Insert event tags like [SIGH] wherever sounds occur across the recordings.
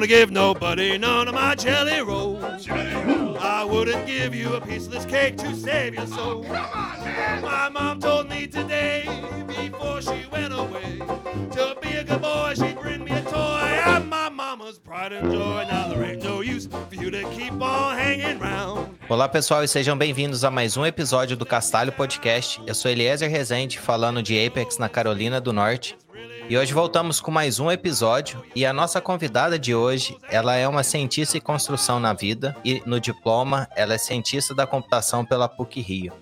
gonna give nobody none of my jelly rolls. I wouldn't give you a piece of this cake to save your soul. My mom told me today, before she went away, to be a good boy, she'd bring me a toy. I'm my mama's pride and joy. Now there ain't no use for you to keep on hanging round. Olá pessoal e sejam bem-vindos a mais um episódio do Castalho Podcast. Eu sou Eliezer Rezende, falando de Apex na Carolina do Norte. E hoje voltamos com mais um episódio e a nossa convidada de hoje, ela é uma cientista em construção na vida e no diploma ela é cientista da computação pela PUC Rio.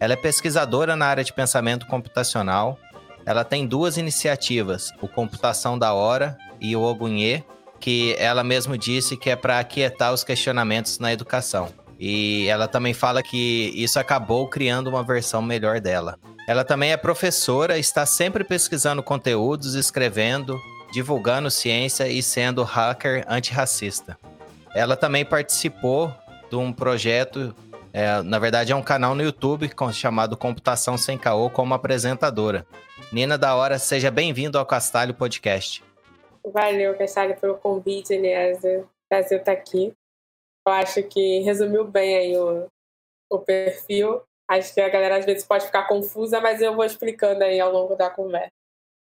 Ela é pesquisadora na área de pensamento computacional. Ela tem duas iniciativas, o Computação da Hora e o Ogunhê, que ela mesmo disse que é para aquietar os questionamentos na educação. E ela também fala que isso acabou criando uma versão melhor dela. Ela também é professora, está sempre pesquisando conteúdos, escrevendo, divulgando ciência e sendo hacker antirracista. Ela também participou de um projeto, é, na verdade é um canal no YouTube chamado Computação Sem Caô como apresentadora. Nina da Hora, seja bem-vindo ao Castalho Podcast. Valeu, Castalho, pelo convite, Eliezer. Prazer estar aqui. Eu acho que resumiu bem aí o, o perfil. Acho que a galera às vezes pode ficar confusa, mas eu vou explicando aí ao longo da conversa.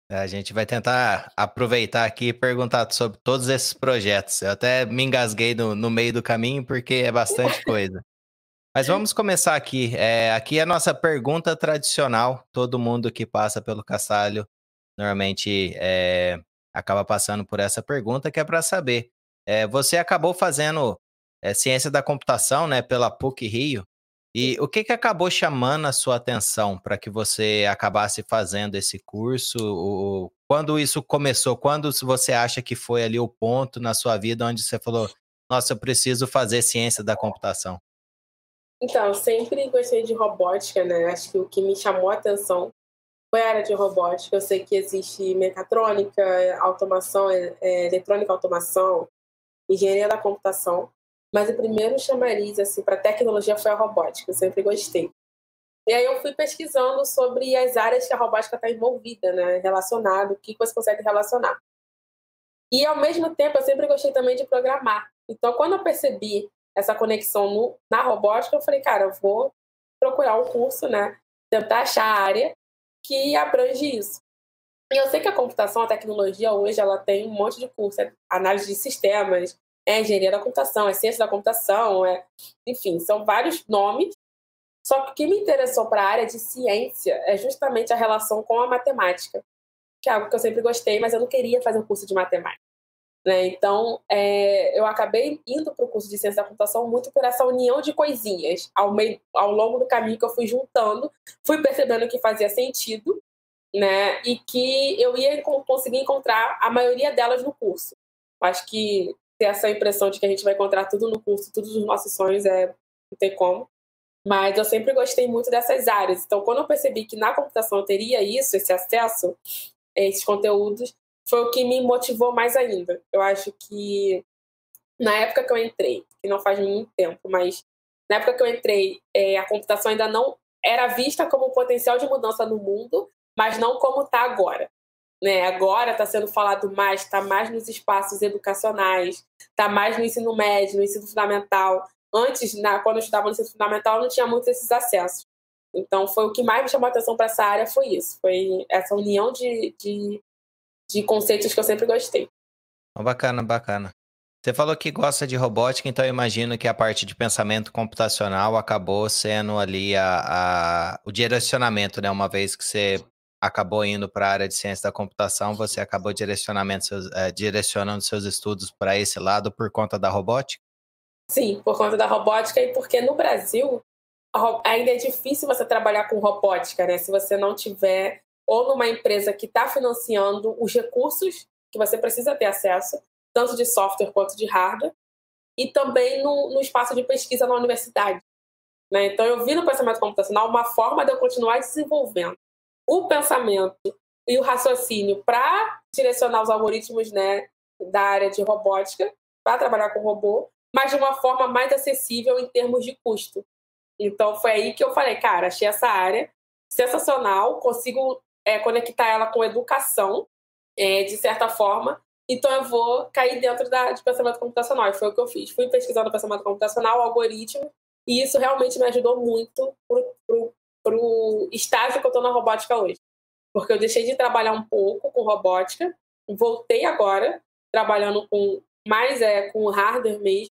A gente vai tentar aproveitar aqui e perguntar sobre todos esses projetos. Eu até me engasguei no, no meio do caminho porque é bastante [LAUGHS] coisa. Mas vamos começar aqui. É, aqui é a nossa pergunta tradicional. Todo mundo que passa pelo Castalho normalmente é, acaba passando por essa pergunta, que é para saber. É, você acabou fazendo é, ciência da computação né, pela PUC Rio. E o que, que acabou chamando a sua atenção para que você acabasse fazendo esse curso? O, quando isso começou? Quando você acha que foi ali o ponto na sua vida onde você falou, nossa, eu preciso fazer ciência da computação? Então, eu sempre gostei de robótica, né? Acho que o que me chamou a atenção foi a área de robótica. Eu sei que existe mecatrônica, automação, é, é eletrônica automação, engenharia da computação. Mas o primeiro chamariz assim, para tecnologia foi a robótica, eu sempre gostei. E aí eu fui pesquisando sobre as áreas que a robótica está envolvida, né? relacionado, o que você consegue relacionar. E ao mesmo tempo eu sempre gostei também de programar. Então quando eu percebi essa conexão no, na robótica, eu falei, cara, eu vou procurar um curso, né? Tentar achar a área que abrange isso. E eu sei que a computação, a tecnologia hoje, ela tem um monte de curso, é análise de sistemas, é engenharia da computação, é ciência da computação, é, enfim, são vários nomes. Só que o que me interessou para a área de ciência é justamente a relação com a matemática, que é algo que eu sempre gostei, mas eu não queria fazer um curso de matemática. Né? Então, é, eu acabei indo para o curso de ciência da computação muito por essa união de coisinhas. Ao, meio, ao longo do caminho que eu fui juntando, fui percebendo que fazia sentido né? e que eu ia conseguir encontrar a maioria delas no curso. Acho que ter essa impressão de que a gente vai encontrar tudo no curso, todos os nossos sonhos, é, não tem como. Mas eu sempre gostei muito dessas áreas. Então, quando eu percebi que na computação eu teria isso, esse acesso esses conteúdos, foi o que me motivou mais ainda. Eu acho que na época que eu entrei, que não faz muito tempo, mas na época que eu entrei, é, a computação ainda não era vista como um potencial de mudança no mundo, mas não como está agora né, agora está sendo falado mais, está mais nos espaços educacionais, está mais no ensino médio, no ensino fundamental. Antes, na, quando eu estudava no ensino fundamental, não tinha muitos esses acessos. Então, foi o que mais me chamou a atenção para essa área, foi isso. Foi essa união de, de, de conceitos que eu sempre gostei. Bacana, bacana. Você falou que gosta de robótica, então eu imagino que a parte de pensamento computacional acabou sendo ali a, a, o direcionamento, né? Uma vez que você acabou indo para a área de ciência da computação, você acabou direcionamento seus, é, direcionando seus estudos para esse lado por conta da robótica? Sim, por conta da robótica e porque no Brasil ainda é difícil você trabalhar com robótica, né? Se você não tiver ou numa empresa que está financiando os recursos que você precisa ter acesso, tanto de software quanto de hardware, e também no, no espaço de pesquisa na universidade. Né? Então, eu vi no pensamento computacional uma forma de eu continuar desenvolvendo o pensamento e o raciocínio para direcionar os algoritmos né, da área de robótica, para trabalhar com robô, mas de uma forma mais acessível em termos de custo. Então foi aí que eu falei, cara, achei essa área sensacional, consigo é, conectar ela com educação, é, de certa forma, então eu vou cair dentro da, de pensamento computacional. E foi o que eu fiz. Fui pesquisando pensamento computacional, algoritmo, e isso realmente me ajudou muito para o estágio que eu estou na robótica hoje. Porque eu deixei de trabalhar um pouco com robótica, voltei agora, trabalhando com mais é, com hardware mesmo,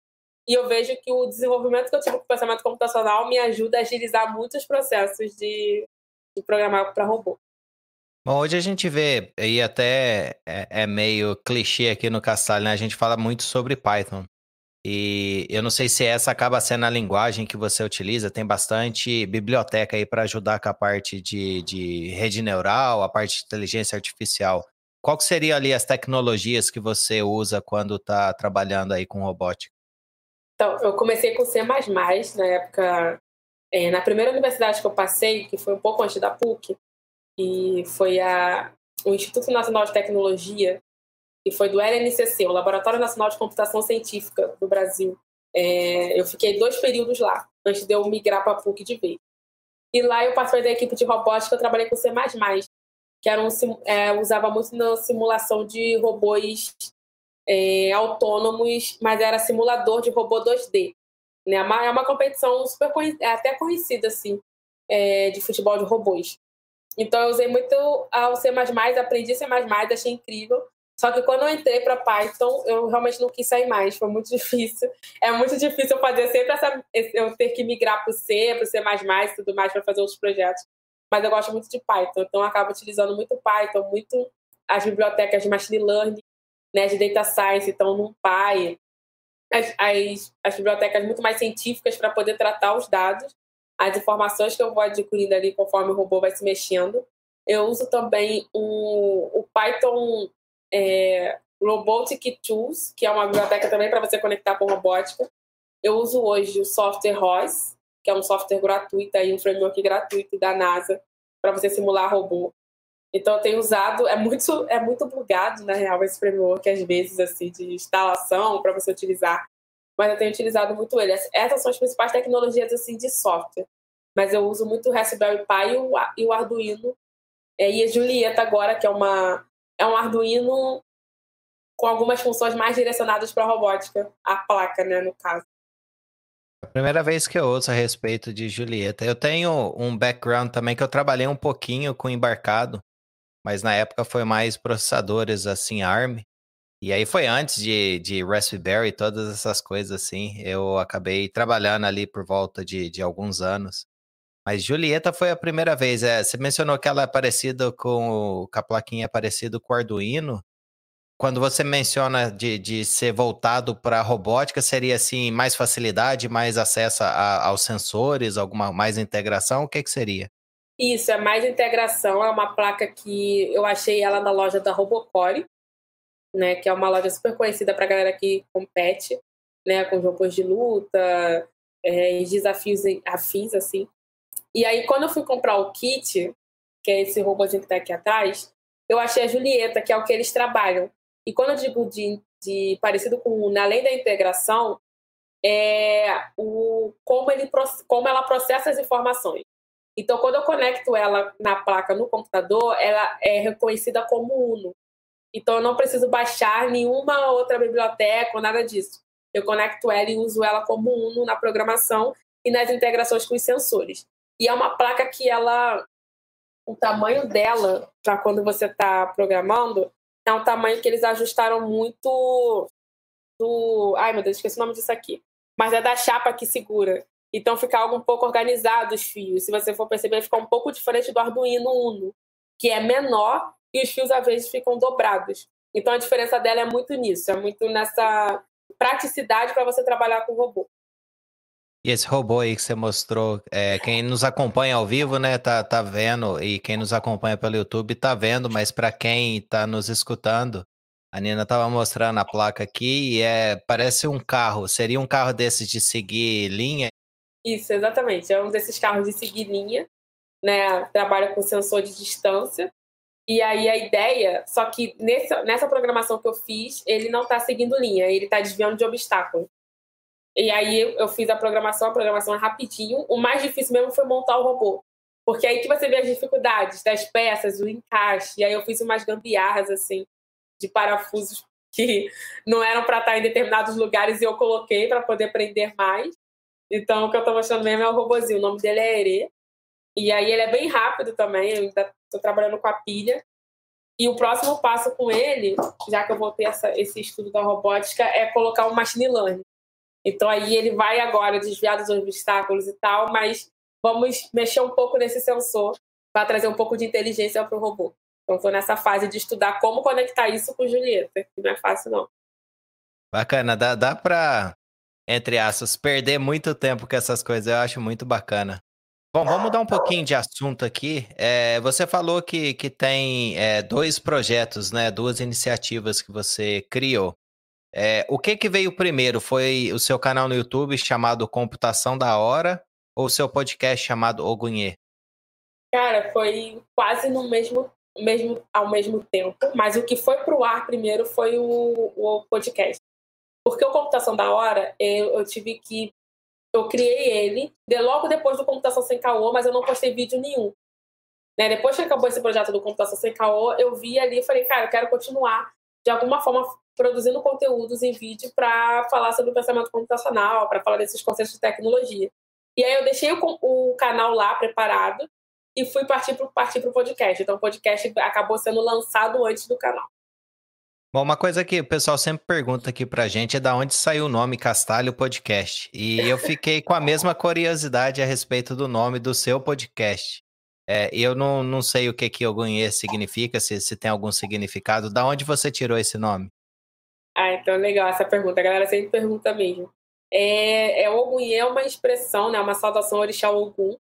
e eu vejo que o desenvolvimento que eu tive com o pensamento computacional me ajuda a agilizar muitos processos de, de programar para robô. Bom, hoje a gente vê, e até é, é meio clichê aqui no Castalho, né? A gente fala muito sobre Python. E eu não sei se essa acaba sendo a linguagem que você utiliza, tem bastante biblioteca aí para ajudar com a parte de, de rede neural, a parte de inteligência artificial. Qual que seria ali as tecnologias que você usa quando está trabalhando aí com robótica? Então, eu comecei com C++, na época, é, na primeira universidade que eu passei, que foi um pouco antes da PUC, e foi a, o Instituto Nacional de Tecnologia, que foi do LNCC, o Laboratório Nacional de Computação Científica do Brasil. É, eu fiquei dois períodos lá, antes de eu migrar para a PUC de vez. E lá eu participei da equipe de robótica, eu trabalhei com C++, que era um, é, usava muito na simulação de robôs é, autônomos, mas era simulador de robô 2D. Né? É uma, é uma competição super é até conhecida assim, é, de futebol de robôs. Então eu usei muito o C++, aprendi C++, achei incrível. Só que quando eu entrei para Python, eu realmente não quis sair mais, foi muito [LAUGHS] difícil. É muito difícil fazer sempre essa eu ter que migrar para o C, para o C++ e tudo mais para fazer outros projetos. Mas eu gosto muito de Python, então eu acabo utilizando muito Python, muito as bibliotecas de machine learning né, de data science, então PI, as, as, as bibliotecas muito mais científicas para poder tratar os dados, as informações que eu vou adquirindo ali conforme o robô vai se mexendo. Eu uso também o, o Python é, Robotic Tools, que é uma biblioteca também para você conectar com robótica. Eu uso hoje o software ROS, que é um software gratuito, aí, um framework gratuito da NASA para você simular robô. Então eu tenho usado, é muito, é muito bugado, na real, esse framework, às vezes, assim, de instalação para você utilizar. Mas eu tenho utilizado muito ele. Essas são as principais tecnologias assim, de software. Mas eu uso muito o Raspberry Pi e o, Arduino. É, e a Julieta agora, que é, uma, é um Arduino com algumas funções mais direcionadas para a robótica, a placa, né, no caso. A primeira vez que eu ouço a respeito de Julieta. Eu tenho um background também que eu trabalhei um pouquinho com embarcado mas na época foi mais processadores assim, ARM. E aí foi antes de, de Raspberry, todas essas coisas assim. Eu acabei trabalhando ali por volta de, de alguns anos. Mas Julieta foi a primeira vez. É, você mencionou que ela é parecida com, a plaquinha é parecida com o Arduino. Quando você menciona de, de ser voltado para robótica, seria assim mais facilidade, mais acesso a, aos sensores, alguma mais integração? O que, que seria? Isso, é mais integração. É uma placa que eu achei ela na loja da Robocore, né? Que é uma loja super conhecida para galera que compete, né? Com robôs de luta, é, desafios afins, assim. E aí, quando eu fui comprar o kit, que é esse robôzinho que está aqui atrás, eu achei a Julieta, que é o que eles trabalham. E quando eu digo de, de parecido com, além da integração, é o, como, ele, como ela processa as informações. Então, quando eu conecto ela na placa no computador, ela é reconhecida como Uno. Então, eu não preciso baixar nenhuma outra biblioteca ou nada disso. Eu conecto ela e uso ela como Uno na programação e nas integrações com os sensores. E é uma placa que ela, o tamanho dela, para quando você está programando, é um tamanho que eles ajustaram muito do. Ai, meu Deus, esqueci o nome disso aqui. Mas é da chapa que segura. Então fica algo um pouco organizado os fios. Se você for perceber, fica um pouco diferente do Arduino Uno, que é menor e os fios às vezes ficam dobrados. Então a diferença dela é muito nisso, é muito nessa praticidade para você trabalhar com o robô. E esse robô aí que você mostrou, é, quem nos acompanha ao vivo, né, tá, tá vendo, e quem nos acompanha pelo YouTube tá vendo, mas para quem tá nos escutando, a Nina tava mostrando a placa aqui e é, parece um carro, seria um carro desses de seguir linha isso, exatamente. É um desses carros de seguir linha, né? Trabalha com sensor de distância. E aí a ideia, só que nessa, nessa programação que eu fiz, ele não está seguindo linha, ele está desviando de obstáculo. E aí eu fiz a programação, a programação é rapidinho. O mais difícil mesmo foi montar o robô. Porque aí que você vê as dificuldades das peças, o encaixe. E aí eu fiz umas gambiarras, assim, de parafusos [LAUGHS] que não eram para estar em determinados lugares e eu coloquei para poder aprender mais. Então, o que eu estou mostrando mesmo é o robozinho. O nome dele é Ere. E aí ele é bem rápido também. Eu ainda estou trabalhando com a pilha. E o próximo passo com ele, já que eu vou ter essa, esse estudo da robótica, é colocar um machine learning. Então aí ele vai agora desviar dos obstáculos e tal, mas vamos mexer um pouco nesse sensor para trazer um pouco de inteligência para o robô. Então estou nessa fase de estudar como conectar isso com Julieta, que não é fácil não. Bacana, dá, dá para, entre aspas, perder muito tempo com essas coisas, eu acho muito bacana. Bom, vamos mudar um pouquinho de assunto aqui. É, você falou que, que tem é, dois projetos, né? Duas iniciativas que você criou. É, o que que veio primeiro? Foi o seu canal no YouTube chamado Computação da Hora ou o seu podcast chamado Ogunhê? Cara, foi quase no mesmo, mesmo ao mesmo tempo, mas o que foi para o ar primeiro foi o, o podcast. Porque o Computação da Hora, eu, eu tive que eu criei ele de, logo depois do Computação Sem Caô, mas eu não postei vídeo nenhum. Né? Depois que acabou esse projeto do Computação Sem Caô, eu vi ali e falei, cara, eu quero continuar de alguma forma produzindo conteúdos em vídeo para falar sobre o pensamento computacional, para falar desses conceitos de tecnologia. E aí eu deixei o, o canal lá preparado e fui partir para partir o podcast. Então o podcast acabou sendo lançado antes do canal. Bom, uma coisa que o pessoal sempre pergunta aqui pra gente é da onde saiu o nome Castalho Podcast. E eu fiquei com a mesma curiosidade a respeito do nome do seu podcast. É, eu não, não sei o que que Ogunhê significa, se, se tem algum significado. Da onde você tirou esse nome? Ah, então legal essa pergunta. A galera sempre pergunta mesmo. É, é Ogunhê é uma expressão, né, uma saudação orixá Ogum.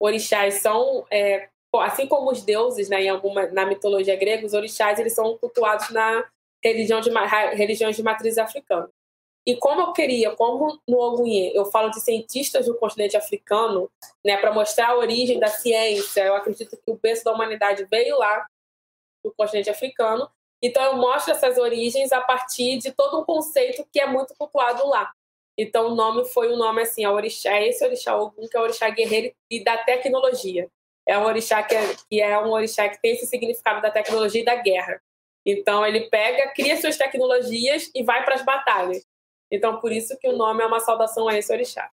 Orixás são, é, assim como os deuses, né, em alguma, na mitologia grega, os orixás eles são cultuados na religião de, religiões de matriz africana. E como eu queria, como no Ogunhê eu falo de cientistas do continente africano, né, para mostrar a origem da ciência, eu acredito que o berço da humanidade veio lá do continente africano. Então eu mostro essas origens a partir de todo um conceito que é muito cultuado lá. Então o nome foi um nome assim, a orixá, é esse orixá Ogum, que é o orixá guerreiro e da tecnologia. É um orixá que é, que é um orixá que tem esse significado da tecnologia e da guerra. Então ele pega, cria suas tecnologias e vai para as batalhas. Então por isso que o nome é uma saudação a esse orixá.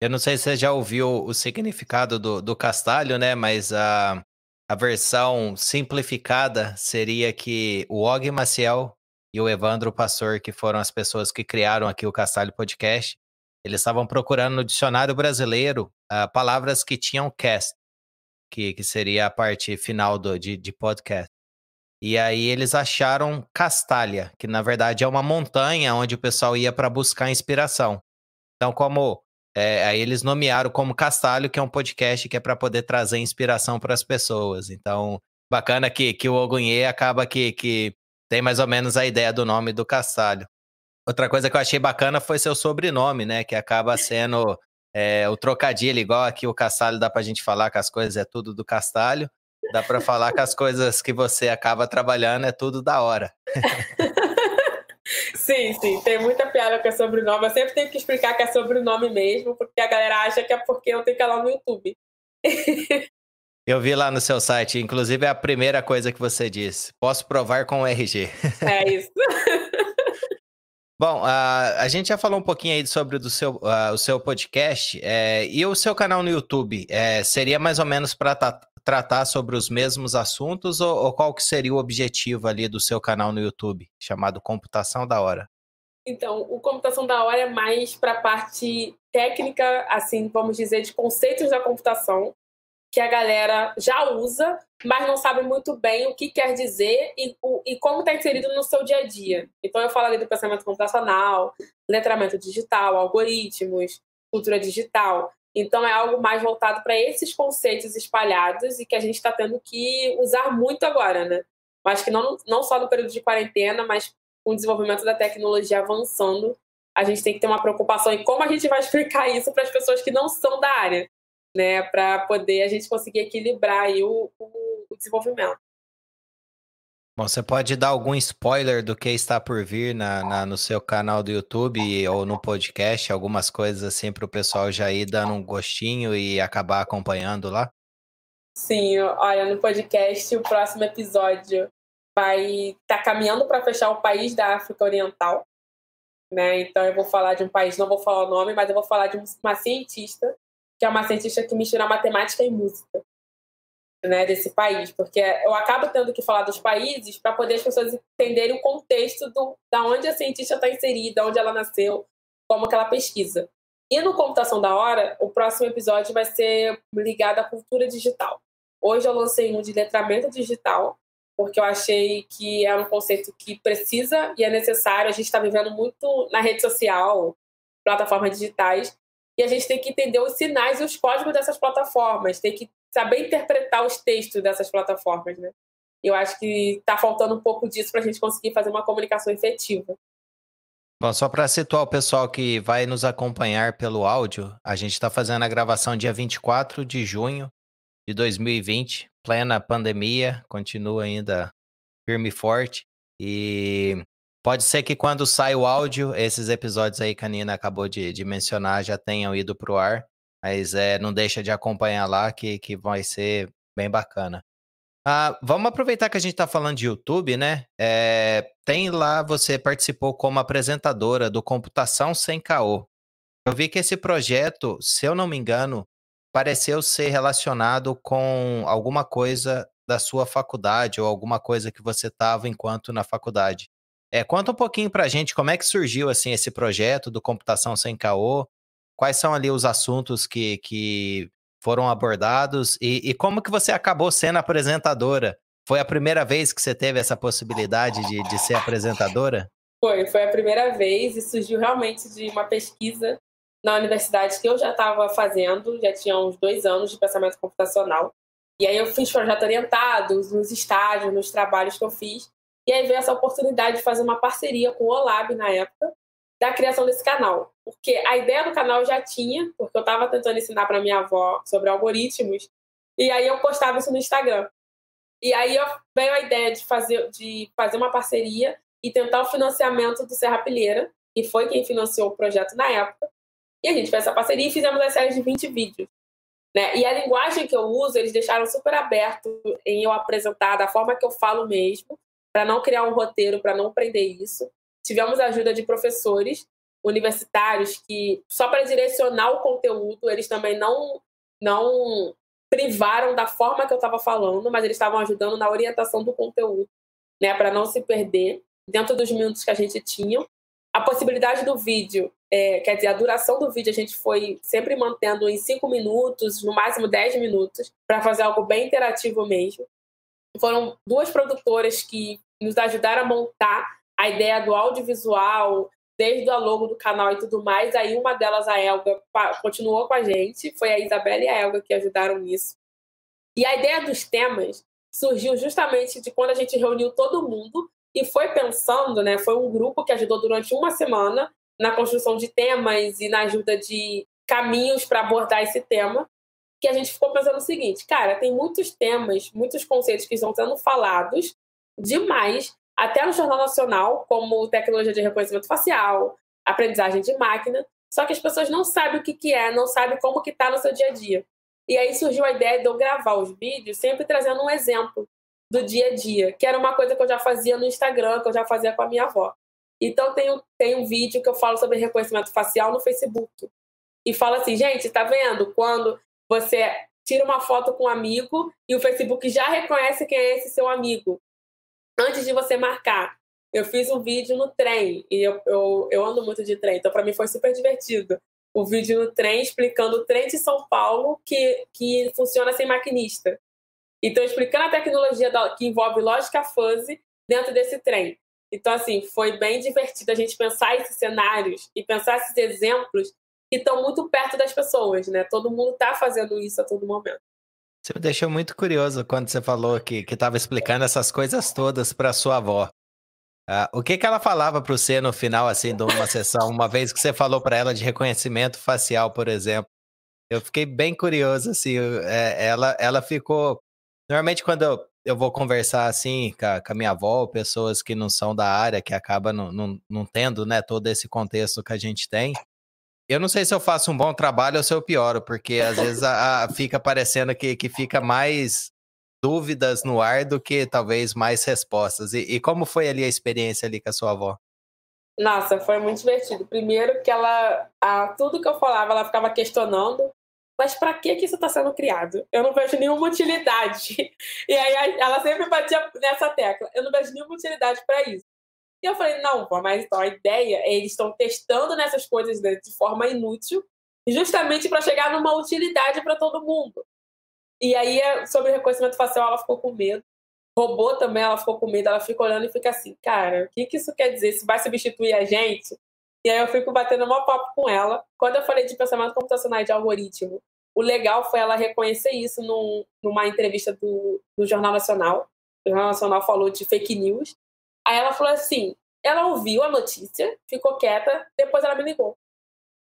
Eu não sei se você já ouviu o significado do, do castalho, né? Mas a, a versão simplificada seria que o Og Maciel e o Evandro Pastor, que foram as pessoas que criaram aqui o Castalho Podcast, eles estavam procurando no dicionário brasileiro uh, palavras que tinham cast, que, que seria a parte final do, de, de podcast. E aí eles acharam Castalha, que na verdade é uma montanha onde o pessoal ia para buscar inspiração. Então, como é, aí eles nomearam como Castalho, que é um podcast que é para poder trazer inspiração para as pessoas. Então, bacana que, que o Ogunhê acaba que, que tem mais ou menos a ideia do nome do Castalho. Outra coisa que eu achei bacana foi seu sobrenome, né? Que acaba sendo é, o trocadilho, igual aqui o Castalho dá para a gente falar que as coisas é tudo do Castalho. Dá para falar que as coisas que você acaba trabalhando é tudo da hora. [LAUGHS] sim, sim, tem muita piada com é sobrenome. Eu sempre tenho que explicar que é sobrenome mesmo, porque a galera acha que é porque eu tenho canal no YouTube. [LAUGHS] Eu vi lá no seu site, inclusive é a primeira coisa que você disse. Posso provar com o RG. [LAUGHS] É isso. [LAUGHS] Bom, uh, a gente já falou um pouquinho aí sobre do seu, uh, o seu podcast. É, e o seu canal no YouTube? É, seria mais ou menos para tratar sobre os mesmos assuntos ou, ou, qual que seria o objetivo ali do seu canal no YouTube, chamado Computação da Hora? Então, o Computação da Hora é mais para a parte técnica, assim, vamos dizer, de conceitos da computação, que a galera já usa, mas não sabe muito bem o que quer dizer e, o, e como está inserido no seu dia a dia. Então, eu falo ali do pensamento computacional, letramento digital, algoritmos, cultura digital. Então, é algo mais voltado para esses conceitos espalhados e que a gente está tendo que usar muito agora, né? Acho que não, não só no período de quarentena, mas com o desenvolvimento da tecnologia avançando, a gente tem que ter uma preocupação em como a gente vai [LAUGHS] explicar isso para as pessoas que não são da área, né? Para poder a gente conseguir equilibrar aí o, o desenvolvimento. Bom, você pode dar algum spoiler do que está por vir na, na, no seu canal do YouTube ou no podcast, algumas coisas assim para o pessoal já ir dando um gostinho e acabar acompanhando lá? Sim, olha, no podcast, o próximo episódio vai estar tá caminhando para fechar o país da África Oriental. Né? Então eu vou falar de um país, não vou falar o nome, mas eu vou falar de uma cientista, que é uma cientista que mistura matemática e música. Né, desse país, porque eu acabo tendo que falar dos países para poder as pessoas entenderem o contexto do, da onde a cientista está inserida, onde ela nasceu, como que ela pesquisa. E no Computação da Hora, o próximo episódio vai ser ligado à cultura digital. Hoje eu lancei um de letramento digital, porque eu achei que é um conceito que precisa e é necessário. A gente está vivendo muito na rede social, plataformas digitais, e a gente tem que entender os sinais e os códigos dessas plataformas, tem que saber interpretar os textos dessas plataformas, né? Eu acho que está faltando um pouco disso para a gente conseguir fazer uma comunicação efetiva. Bom, só para situar o pessoal que vai nos acompanhar pelo áudio, a gente está fazendo a gravação dia 24 de junho de 2020, plena pandemia, continua ainda firme e forte. E pode ser que quando sai o áudio, esses episódios aí que a Nina acabou de, de mencionar já tenham ido para o ar, mas é, não deixa de acompanhar lá que, que vai ser bem bacana. Ah, vamos aproveitar que a gente está falando de YouTube, né? É, tem lá, você participou como apresentadora do Computação Sem Caô. Eu vi que esse projeto, se eu não me engano, pareceu ser relacionado com alguma coisa da sua faculdade ou alguma coisa que você estava enquanto na faculdade. É, conta um pouquinho para a gente como é que surgiu assim esse projeto do Computação Sem Caô, quais são ali os assuntos que, que foram abordados e, e, como que você acabou sendo apresentadora? Foi a primeira vez que você teve essa possibilidade de, de ser apresentadora? Foi, foi a primeira vez e surgiu realmente de uma pesquisa na universidade que eu já estava fazendo, já tinha uns dois anos de pensamento computacional. E aí eu fiz projeto orientados nos estágios, nos trabalhos que eu fiz. E aí veio essa oportunidade de fazer uma parceria com o Olab na época, da criação desse canal. Porque a ideia do canal já tinha, porque eu estava tentando ensinar para minha avó sobre algoritmos, e aí eu postava isso no Instagram. E aí veio a ideia de fazer, de fazer uma parceria e tentar o financiamento do Serra Pilheira, que foi quem financiou o projeto na época. E a gente fez essa parceria e fizemos a série de 20 vídeos. Né? E a linguagem que eu uso, eles deixaram super aberto em eu apresentar da forma que eu falo mesmo, para não criar um roteiro, para não prender isso. Tivemos a ajuda de professores universitários que, só para direcionar o conteúdo, eles também não, não privaram da forma que eu estava falando, mas eles estavam ajudando na orientação do conteúdo, né, para não se perder dentro dos minutos que a gente tinha. A possibilidade do vídeo, é, quer dizer, a duração do vídeo a gente foi sempre mantendo em cinco minutos, no máximo 10 minutos, para fazer algo bem interativo mesmo. Foram duas produtoras que nos ajudaram a montar a ideia do audiovisual, desde o logo do canal e tudo mais. Aí uma delas, a Elga, continuou com a gente. Foi a Isabela e a Elga que ajudaram nisso. E a ideia dos temas surgiu justamente de quando a gente reuniu todo mundo e foi pensando, né? Foi um grupo que ajudou durante uma semana na construção de temas e na ajuda de caminhos para abordar esse tema, que a gente ficou pensando o seguinte, cara, tem muitos temas, muitos conceitos que estão sendo falados demais, até no Jornal Nacional, como tecnologia de reconhecimento facial, aprendizagem de máquina, só que as pessoas não sabem o que, que é, não sabem como que está no seu dia a dia. E aí surgiu a ideia de eu gravar os vídeos sempre trazendo um exemplo do dia a dia, que era uma coisa que eu já fazia no Instagram, que eu já fazia com a minha avó. Então tem, tem um vídeo que eu falo sobre reconhecimento facial no Facebook. E fala assim, gente, tá vendo? Quando você tira uma foto com um amigo e o Facebook já reconhece quem é esse seu amigo antes de você marcar. Eu fiz um vídeo no trem e eu, eu, eu ando muito de trem, então para mim foi super divertido. O vídeo no trem explicando o trem de São Paulo que, que funciona sem maquinista. Então, explicando a tecnologia da, que envolve lógica fuzzy dentro desse trem. Então, assim, foi bem divertido a gente pensar esses cenários e pensar esses exemplos que estão muito perto das pessoas, né? Todo mundo está fazendo isso a todo momento. Você me deixou muito curioso quando você falou que estava explicando essas coisas todas para sua avó. Uh, o que, que ela falava para você no final, assim, de uma sessão, uma vez que você falou para ela de reconhecimento facial, por exemplo? Eu fiquei bem curioso, assim, é, ela, ela ficou... Normalmente, quando eu, eu vou conversar, assim, com a, com a, minha avó, pessoas que não são da área, que acabam não, não, não tendo, né, todo esse contexto que a gente tem, eu não sei se eu faço um bom trabalho ou se eu pioro, porque às vezes a, a, [LAUGHS] fica parecendo que, que fica mais dúvidas no ar do que talvez mais respostas. E, e, como foi ali a experiência ali com a sua avó? Nossa, foi muito divertido. Primeiro que ela, a, tudo que eu falava, ela ficava questionando. Mas para que que isso está sendo criado? Eu não vejo nenhuma utilidade. [LAUGHS] E aí ela sempre batia nessa tecla. Eu não vejo nenhuma utilidade para isso. E eu falei, não, pô, mas então a ideia é eles estão testando nessas coisas de forma inútil, justamente para chegar numa utilidade para todo mundo. E aí, é, sobre reconhecimento facial, ela ficou com medo. Robô também, ela ficou com medo. Ela fica olhando e fica assim, cara, o que, que isso quer dizer? Se vai substituir a gente? E aí eu fico batendo uma papo com ela. Quando eu falei de pensamento computacional de algoritmo, o legal foi ela reconhecer isso num, numa entrevista do, do Jornal Nacional. O Jornal Nacional falou de fake news. Aí ela falou assim: ela ouviu a notícia, ficou quieta, depois ela me ligou.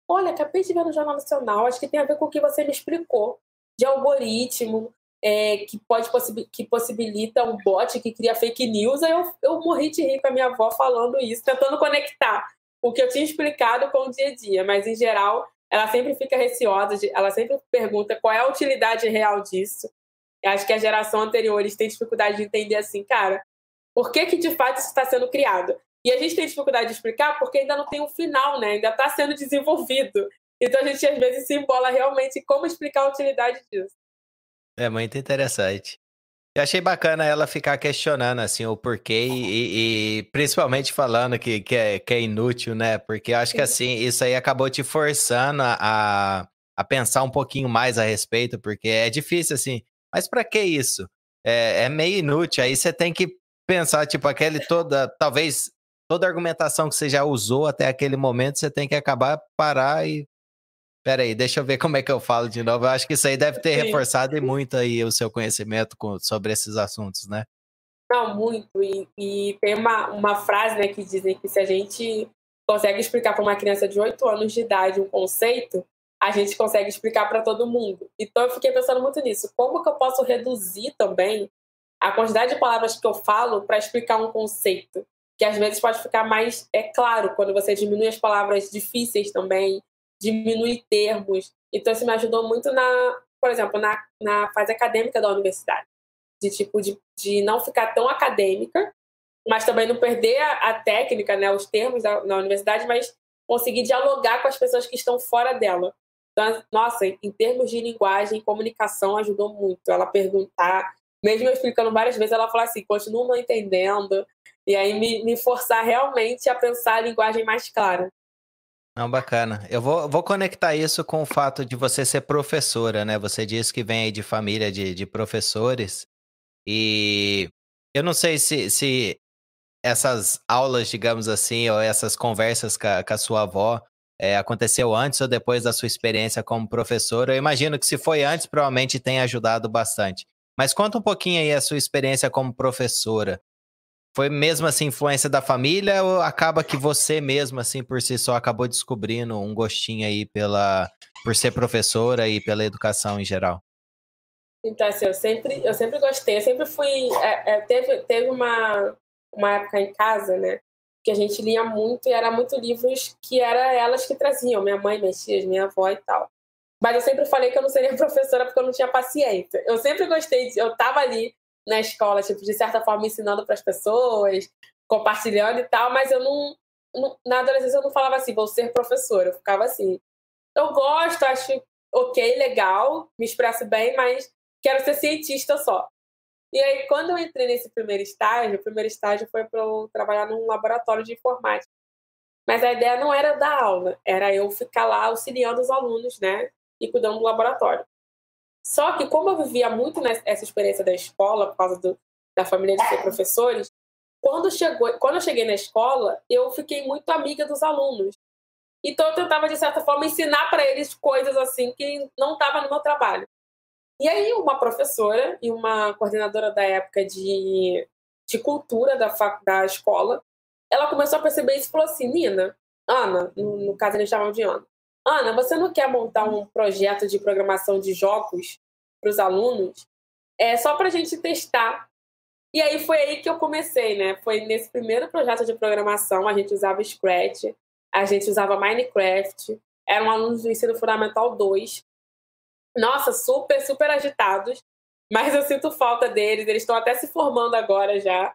Olha, acabei de ver no Jornal Nacional, acho que tem a ver com o que você me explicou de algoritmo é, que pode que possibilita um bot que cria fake news. Aí eu, eu morri de rir com a minha avó falando isso, tentando conectar o que eu tinha explicado com o dia a dia, mas em geral ela sempre fica receosa, ela sempre pergunta qual é a utilidade real disso. Eu acho que a geração anterior têm dificuldade de entender assim, cara, por que, que de fato isso está sendo criado? E a gente tem dificuldade de explicar porque ainda não tem um final, né? Ainda está sendo desenvolvido. Então a gente às vezes se embola realmente como explicar a utilidade disso. É muito interessante. Eu achei bacana ela ficar questionando assim o porquê e, e principalmente falando que, que, é, que é inútil, né? Porque eu acho que assim, isso aí acabou te forçando a, a pensar um pouquinho mais a respeito, porque é difícil assim. Mas para que isso? É, é meio inútil. Aí você tem que pensar, tipo, aquele toda, talvez toda argumentação que você já usou até aquele momento, você tem que acabar, parar e Pera aí, deixa eu ver [LAUGHS] como é que eu falo de novo. Eu acho que isso aí deve ter Sim. reforçado muito aí o seu conhecimento com, sobre esses assuntos, né? Não, muito. E, e, tem uma, uma frase né, que dizem que se a gente consegue explicar para uma criança de 8 anos de idade um conceito, a gente consegue explicar para todo mundo. Então eu fiquei pensando muito nisso. Como que eu posso reduzir também a quantidade de palavras que eu falo para explicar um conceito? Que às vezes pode ficar mais é claro quando você diminui as palavras difíceis também, diminuir termos. Então, isso me ajudou muito na, por exemplo, na, na fase acadêmica da universidade. De tipo, de, de não ficar tão acadêmica, mas também não perder a, a técnica, né, os termos da, na universidade, mas conseguir dialogar com as pessoas que estão fora dela. Então, nossa, em termos de linguagem, comunicação ajudou muito. Ela perguntar, mesmo eu explicando várias vezes, ela fala assim, continuo não entendendo, e aí me, me forçar realmente a pensar a linguagem mais clara. Não, bacana. Eu vou, vou conectar isso com o fato de você ser professora, né? Você disse que vem aí de família de, de professores. E eu não sei se, se essas aulas, digamos assim, ou essas conversas com a, com a sua avó é, aconteceu antes ou depois da sua experiência como professora. Eu imagino que se foi antes, provavelmente tenha ajudado bastante. Mas conta um pouquinho aí a sua experiência como professora. Foi mesmo assim influência da família ou acaba que você mesmo assim por si só acabou descobrindo um gostinho aí pela por ser professora e pela educação em geral? Então assim, eu sempre eu sempre gostei, eu sempre fui é, é, teve teve uma uma época em casa, né, que a gente lia muito e era muito livros que era elas que traziam, minha mãe, minhas tias, minha avó e tal. Mas eu sempre falei que eu não seria [LAUGHS] professora porque eu não tinha paciência. Eu sempre gostei de, eu tava ali na escola, tipo, de certa forma ensinando para as pessoas, compartilhando e tal, mas eu não, não, na adolescência eu não falava assim, vou ser professora, eu ficava assim, eu gosto, acho ok, legal, me expresso bem, mas quero ser cientista só. E aí, quando eu entrei nesse primeiro estágio, o primeiro estágio foi para eu trabalhar num laboratório de informática. Mas a ideia não era dar aula, era eu ficar lá auxiliando os alunos, né? E cuidando do laboratório. Só que, como eu vivia muito nessa experiência da escola, por causa do, da família de ser professores, quando, chegou, quando eu cheguei na escola, eu fiquei muito amiga dos alunos. Então, eu tentava, de certa forma, ensinar para eles coisas assim que não estavam no meu trabalho. E aí, uma professora e uma coordenadora da época de, de cultura da, da escola, ela começou a perceber isso e falou assim: Nina, Ana, no, no caso eles chamavam de Ana, Ana, você não quer montar um projeto de programação de jogos para os alunos? É só para a gente testar. E aí foi aí que eu comecei, né? Foi nesse primeiro projeto de programação, a gente usava Scratch, a gente usava Minecraft, eram alunos do ensino fundamental 2. Nossa, super, super agitados. mas eu sinto falta deles. Eles estão até se formando agora já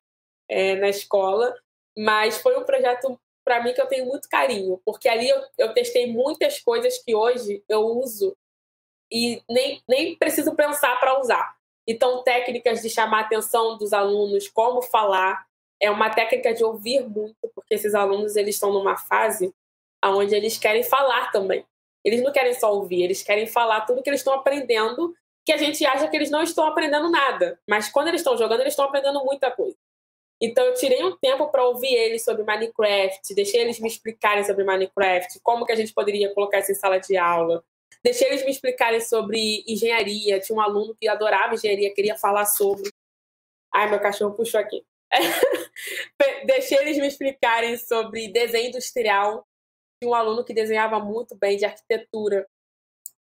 é, na escola, mas foi um projeto para mim que eu tenho muito carinho, porque ali eu, eu testei muitas coisas que hoje eu uso e nem, nem preciso pensar para usar. Então, técnicas de chamar a atenção dos alunos, como falar, é uma técnica de ouvir muito, porque esses alunos eles estão numa fase onde eles querem falar também. Eles não querem só ouvir, eles querem falar tudo que eles estão aprendendo, que a gente acha que eles não estão aprendendo nada. Mas quando eles estão jogando, eles estão aprendendo muita coisa. Então eu tirei um tempo para ouvir eles sobre Minecraft, deixei eles me explicarem sobre Minecraft, como que a gente poderia colocar isso em sala de aula. Deixei eles me explicarem sobre engenharia. Tinha um aluno que adorava engenharia, queria falar sobre. Ai, meu cachorro puxou aqui. [LAUGHS] Deixei eles me explicarem sobre desenho industrial. Tinha um aluno que desenhava muito bem de arquitetura.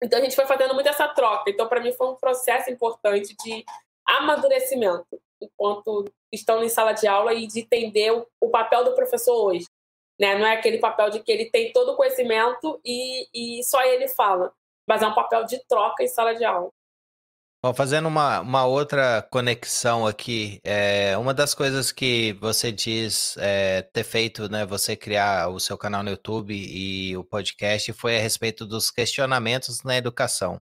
Então a gente foi fazendo muito essa troca. Então para mim foi um processo importante de amadurecimento enquanto estão em sala de aula e de entender o, papel do professor hoje. Né? Não é aquele papel de que ele tem todo o conhecimento e, e só ele fala, mas é um papel de troca em sala de aula. Bom, fazendo uma, uma outra conexão aqui, é, uma das coisas que você diz é, ter feito, né, você criar o seu canal no YouTube e o podcast foi a respeito dos questionamentos na educação.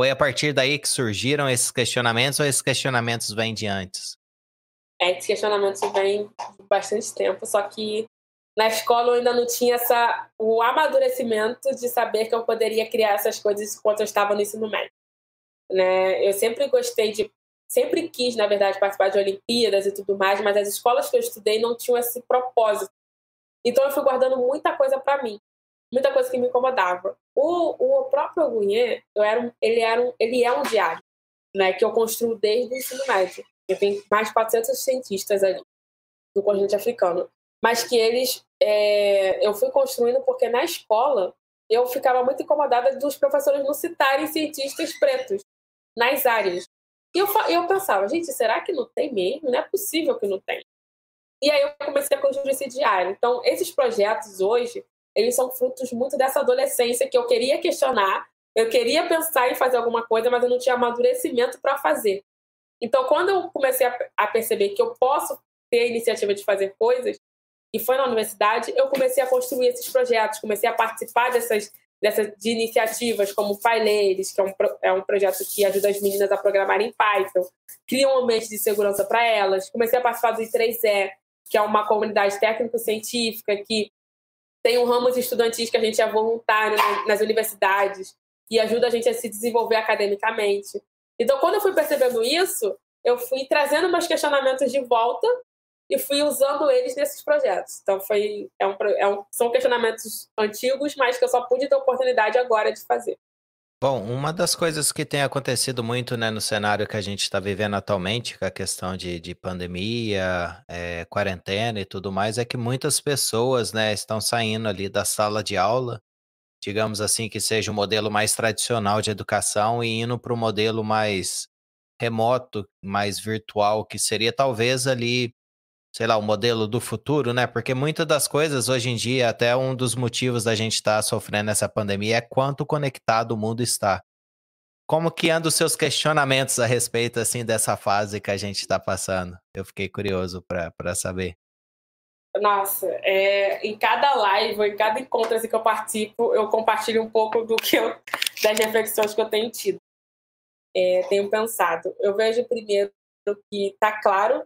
Foi a partir daí que surgiram esses questionamentos ou esses questionamentos vêm de antes? É, esses questionamentos vêm de bastante tempo, só que na escola eu ainda não tinha essa, o amadurecimento de saber que eu poderia criar essas coisas enquanto eu estava no ensino médio. Né? Eu sempre gostei de, sempre quis, na verdade, participar de Olimpíadas e tudo mais, mas as escolas que eu estudei não tinham esse propósito. Então eu fui guardando muita coisa para mim muita coisa que me incomodava. O, o próprio Agunhê, eu era um, ele, era um, ele é um diário, né, que eu construo desde o ensino médio. Eu tenho mais de 400 cientistas ali, do continente africano. Mas que eles, é, eu fui construindo porque na escola eu ficava muito incomodada dos professores não citarem cientistas pretos nas áreas. E eu, eu pensava, gente, será que não tem mesmo? Não é possível que não tem. E aí eu comecei a construir esse diário. Então, esses projetos hoje, eles são frutos muito dessa adolescência que eu queria questionar, eu queria pensar em fazer alguma coisa, mas eu não tinha amadurecimento para fazer. Então, quando eu comecei a, perceber que eu posso ter a iniciativa de fazer coisas, e foi na universidade, eu comecei a construir esses projetos, comecei a participar dessas, dessas de iniciativas como o que é um, é um projeto que ajuda as meninas a programar em Python, cria um ambiente de segurança para elas. Comecei a participar do I3E, que é uma comunidade técnico-científica que tem um ramo estudantis que a gente é voluntário nas universidades e ajuda a gente a se desenvolver academicamente. Então, quando eu fui percebendo isso, eu fui trazendo meus questionamentos de volta e fui usando eles nesses projetos. Então, foi, é um, é um, são questionamentos antigos, mas que eu só pude ter oportunidade agora de fazer. Bom, uma das coisas que tem acontecido muito, né, no cenário que a gente está vivendo atualmente, com a questão de, de pandemia, é, quarentena e tudo mais, é que muitas pessoas, né, estão saindo ali da sala de aula, digamos assim, que seja o modelo mais tradicional de educação e indo para o modelo mais remoto, mais virtual, que seria talvez ali sei lá, o modelo do futuro, né? Porque muitas das coisas hoje em dia, até um dos motivos da gente estar tá sofrendo essa pandemia é quanto conectado o mundo está. Como que andam os seus questionamentos a respeito assim dessa fase que a gente está passando? Eu fiquei curioso para saber. Nossa, é, em cada live, em cada encontro assim, que eu participo, eu compartilho um pouco do que eu, das reflexões que eu tenho tido, é, tenho pensado. Eu vejo primeiro que está claro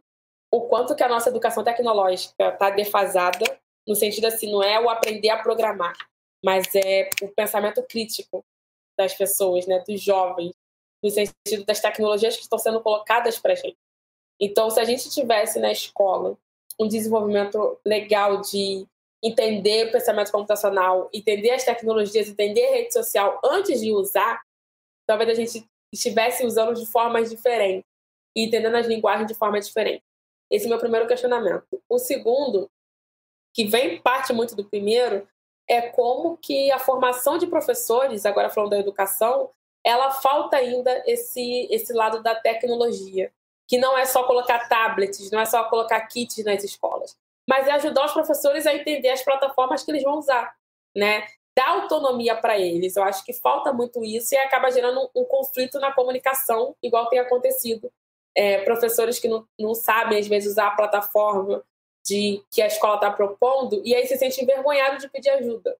o quanto que a nossa educação tecnológica está defasada, no sentido assim, não é o aprender a programar, mas é o pensamento crítico das pessoas, né, dos jovens, no sentido das tecnologias que estão sendo colocadas para a gente. Então, se a gente tivesse na escola um desenvolvimento legal de entender o pensamento computacional, entender as tecnologias, entender a rede social antes de usar, talvez a gente estivesse usando de formas diferentes e entendendo as linguagens de forma diferente. Esse é o meu primeiro questionamento. O segundo, que vem parte muito do primeiro, é como que a formação de professores, agora falando da educação, ela falta ainda esse, esse lado da tecnologia, que não é só colocar tablets, não é só colocar kits nas escolas, mas é ajudar os professores a entender as plataformas que eles vão usar, né? dar autonomia para eles. Eu acho que falta muito isso e acaba gerando um, um conflito na comunicação, igual tem acontecido. É, professores que não, não sabem, às vezes, usar a plataforma de que a escola está propondo e aí se sente envergonhado de pedir ajuda.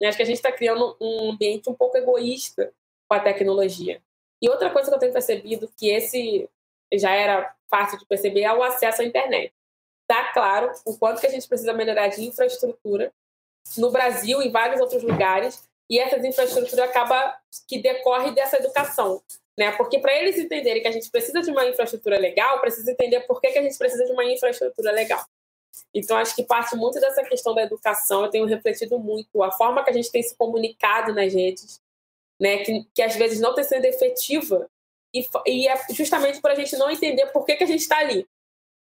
Eu acho que a gente está criando um ambiente um pouco egoísta com a tecnologia. E outra coisa que eu tenho percebido, que esse já era fácil de perceber, é o acesso à internet. Está claro o quanto que a gente precisa melhorar de infraestrutura no Brasil, em vários outros lugares, e essa infraestrutura acaba que decorre dessa educação, né? Porque para eles entenderem que a gente precisa de uma infraestrutura legal, precisa entender por que, que a gente precisa de uma infraestrutura legal. Então, acho que parte muito dessa questão da educação, eu tenho refletido muito, a forma que a gente tem se comunicado nas redes, né, que, que às vezes não tem sido efetiva, e, e é justamente para a gente não entender por que, que a gente está ali.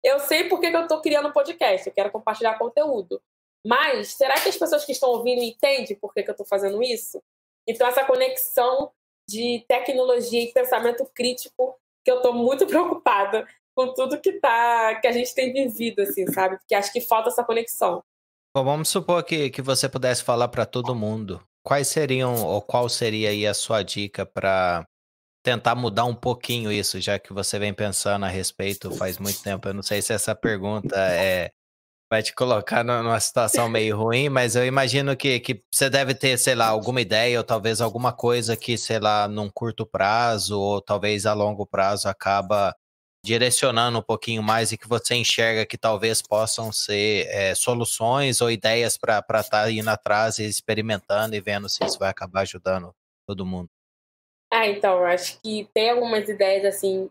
Eu sei por que, que eu estou criando um podcast, eu quero compartilhar conteúdo. Mas será que as pessoas que estão ouvindo entendem por que, que eu estou fazendo isso? Então, essa conexão de tecnologia e pensamento crítico, que eu estou muito [LAUGHS] preocupada com tudo que tá que a gente tem vivido, assim, sabe? Porque acho que falta essa conexão. Bom, vamos supor que, que você pudesse falar para todo mundo. Quais seriam, ou qual seria aí a sua dica para tentar mudar um pouquinho isso, já que você vem pensando a respeito faz muito tempo? Eu não sei se essa pergunta é vai te colocar numa situação meio ruim, mas eu imagino que, que você deve ter, sei lá, alguma ideia ou talvez alguma coisa que, sei lá, num curto prazo ou talvez a longo prazo acaba direcionando um pouquinho mais e que você enxerga que talvez possam ser é, soluções ou ideias para estar tá indo atrás e experimentando e vendo se isso vai acabar ajudando todo mundo? Ah, então, acho que tem algumas ideias assim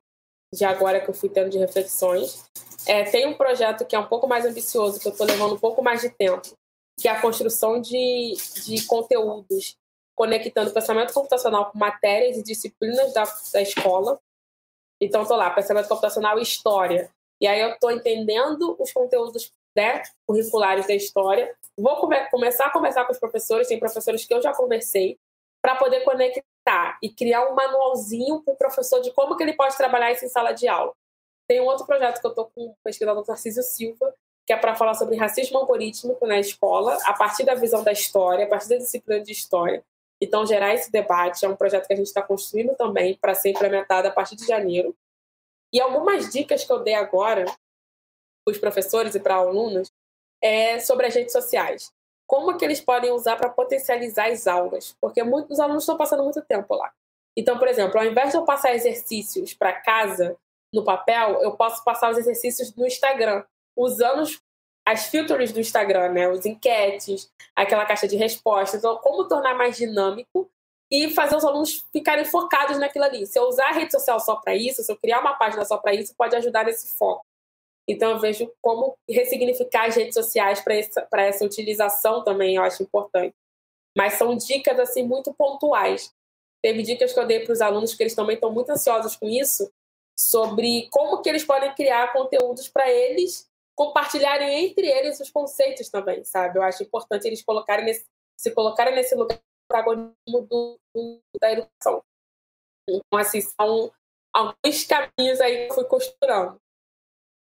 de agora que eu fui tendo de reflexões. É, tem um projeto que é um pouco mais ambicioso, que eu estou levando um pouco mais de tempo, que é a construção de, de conteúdos conectando pensamento computacional com matérias e disciplinas da, da escola. Então, estou lá, pensamento computacional e história. E aí eu estou entendendo os conteúdos né, curriculares da história. Vou come começar a conversar com os professores, tem professores que eu já conversei, para poder conectar e criar um manualzinho para o professor de como que ele pode trabalhar isso em sala de aula. Tem um outro projeto que eu estou com o pesquisador Tarcísio Silva, que é para falar sobre racismo algorítmico na escola, a partir da visão da história, a partir da disciplina de história. Então, gerar esse debate é um projeto que a gente está construindo também para ser implementado a partir de janeiro. E algumas dicas que eu dei agora para os professores e para alunos é sobre as redes sociais como que eles podem usar para potencializar as aulas, porque muitos alunos estão passando muito tempo lá. Então, por exemplo, ao invés de eu passar exercícios para casa no papel, eu posso passar os exercícios no Instagram, usando as filters do Instagram, né? Os enquetes, aquela caixa de respostas. Então, como tornar mais dinâmico e fazer os alunos ficarem focados naquilo ali. Se eu usar a rede social só para isso, se eu criar uma página só para isso, pode ajudar nesse foco. Então, eu vejo como ressignificar as redes sociais para essa, essa utilização também, eu acho importante. Mas são dicas, assim, muito pontuais. Teve dicas que eu dei para os alunos que eles também estão muito ansiosos com isso, sobre como que eles podem criar conteúdos para eles compartilharem entre eles os conceitos também, sabe? Eu acho importante eles colocarem nesse, se colocarem nesse lugar protagonismo do, do, da educação. Então, assim, são alguns caminhos aí que eu fui costurando.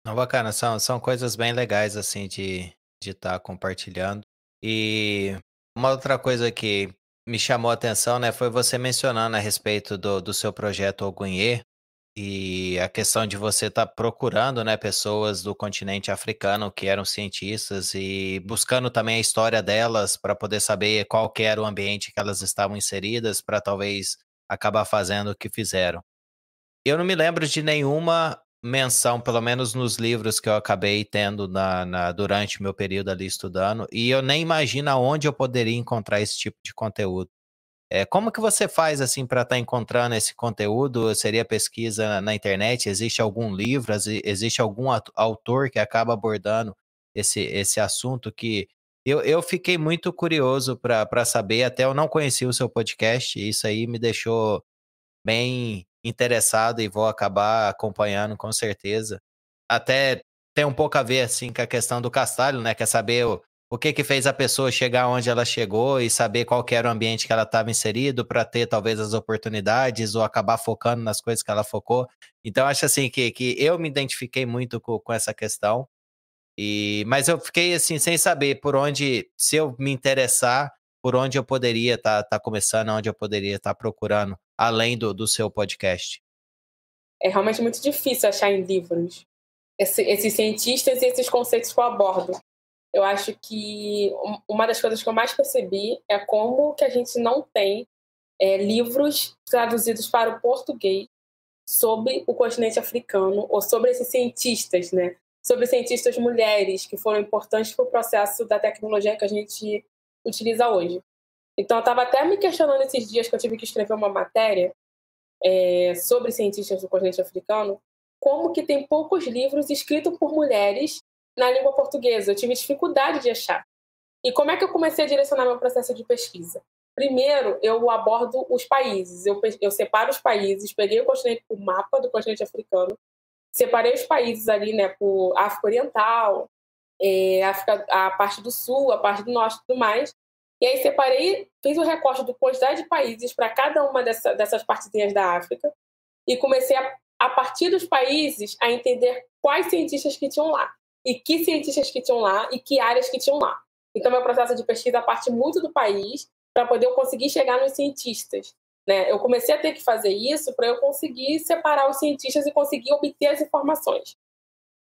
Não, bacana, são, são coisas bem legais, assim, de estar tá compartilhando. E uma outra coisa que me chamou a atenção, né, foi você mencionando a respeito do, do seu projeto Ogunhê e a questão de você estar tá procurando, né, pessoas do continente africano que eram cientistas e buscando também a história delas para poder saber qual era o ambiente que elas estavam inseridas para talvez acabar fazendo o que fizeram. Eu não me lembro de nenhuma menção, pelo menos nos livros que eu acabei tendo na, na, durante meu período ali estudando, e eu nem imagino aonde eu poderia encontrar esse tipo de conteúdo. É, como que você faz assim para estar tá encontrando esse conteúdo? Seria pesquisa na internet? Existe algum livro? Existe algum autor que acaba abordando esse, esse assunto que eu, eu fiquei muito curioso para saber, até eu não conhecia o seu podcast, e isso aí me deixou bem interessado e vou acabar acompanhando com certeza. Até tem um pouco a ver assim com a questão do Castalho, né? Quer saber o, o que que fez a pessoa chegar onde ela chegou e saber qual era o ambiente que ela estava inserido para ter talvez as oportunidades ou acabar focando nas coisas que ela focou. Então acho assim que, que eu me identifiquei muito com, com essa questão. E mas eu fiquei assim sem saber por onde se eu me interessar por onde eu poderia estar tá, tá começando, onde eu poderia estar tá procurando, além do, do seu podcast? É realmente muito difícil achar em livros esse, esses cientistas e esses conceitos que eu abordo. Eu acho que uma das coisas que eu mais percebi é como que a gente não tem é, livros traduzidos para o português sobre o continente africano ou sobre esses cientistas, né? Sobre cientistas mulheres que foram importantes para o processo da tecnologia que a gente utiliza hoje. Então, eu estava até me questionando esses dias que eu tive que escrever uma matéria é, sobre cientistas do continente africano, como que tem poucos livros escritos por mulheres na língua portuguesa. Eu tive dificuldade de achar. E como é que eu comecei a direcionar meu processo de pesquisa? Primeiro, eu abordo os países. Eu, eu separo os países, peguei o, continente, o mapa do continente africano, separei os países ali, né, por África Oriental, é, África, a parte do Sul, a parte do Norte e tudo mais. E aí separei, fiz o recorte da quantidade de países para cada uma dessa, dessas partezinhas da África e comecei a, a partir dos países a entender quais cientistas que tinham lá e que cientistas que tinham lá e que áreas que tinham lá. Então, meu processo de pesquisa parte muito do país para poder eu conseguir chegar nos cientistas. Né? Eu comecei a ter que fazer isso para eu conseguir separar os cientistas e conseguir obter as informações.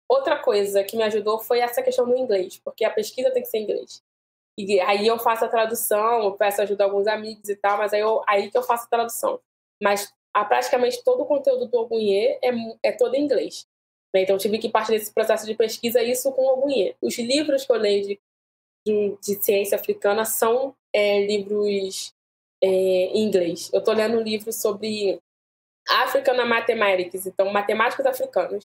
Outra coisa que me ajudou foi essa questão do inglês, porque a pesquisa tem que ser em inglês. E aí eu faço a tradução, eu peço ajuda a alguns amigos e tal, mas aí, eu, aí que eu faço a tradução. Mas a, praticamente todo o conteúdo do Ogunhê é, é todo em inglês. Né? Então tive que partir desse processo de pesquisa isso com o Ogunhê. Os livros que eu leio de, de, de ciência africana são é, livros é, em inglês. Eu estou lendo um livro sobre African Mathematics, então matemáticas africanas,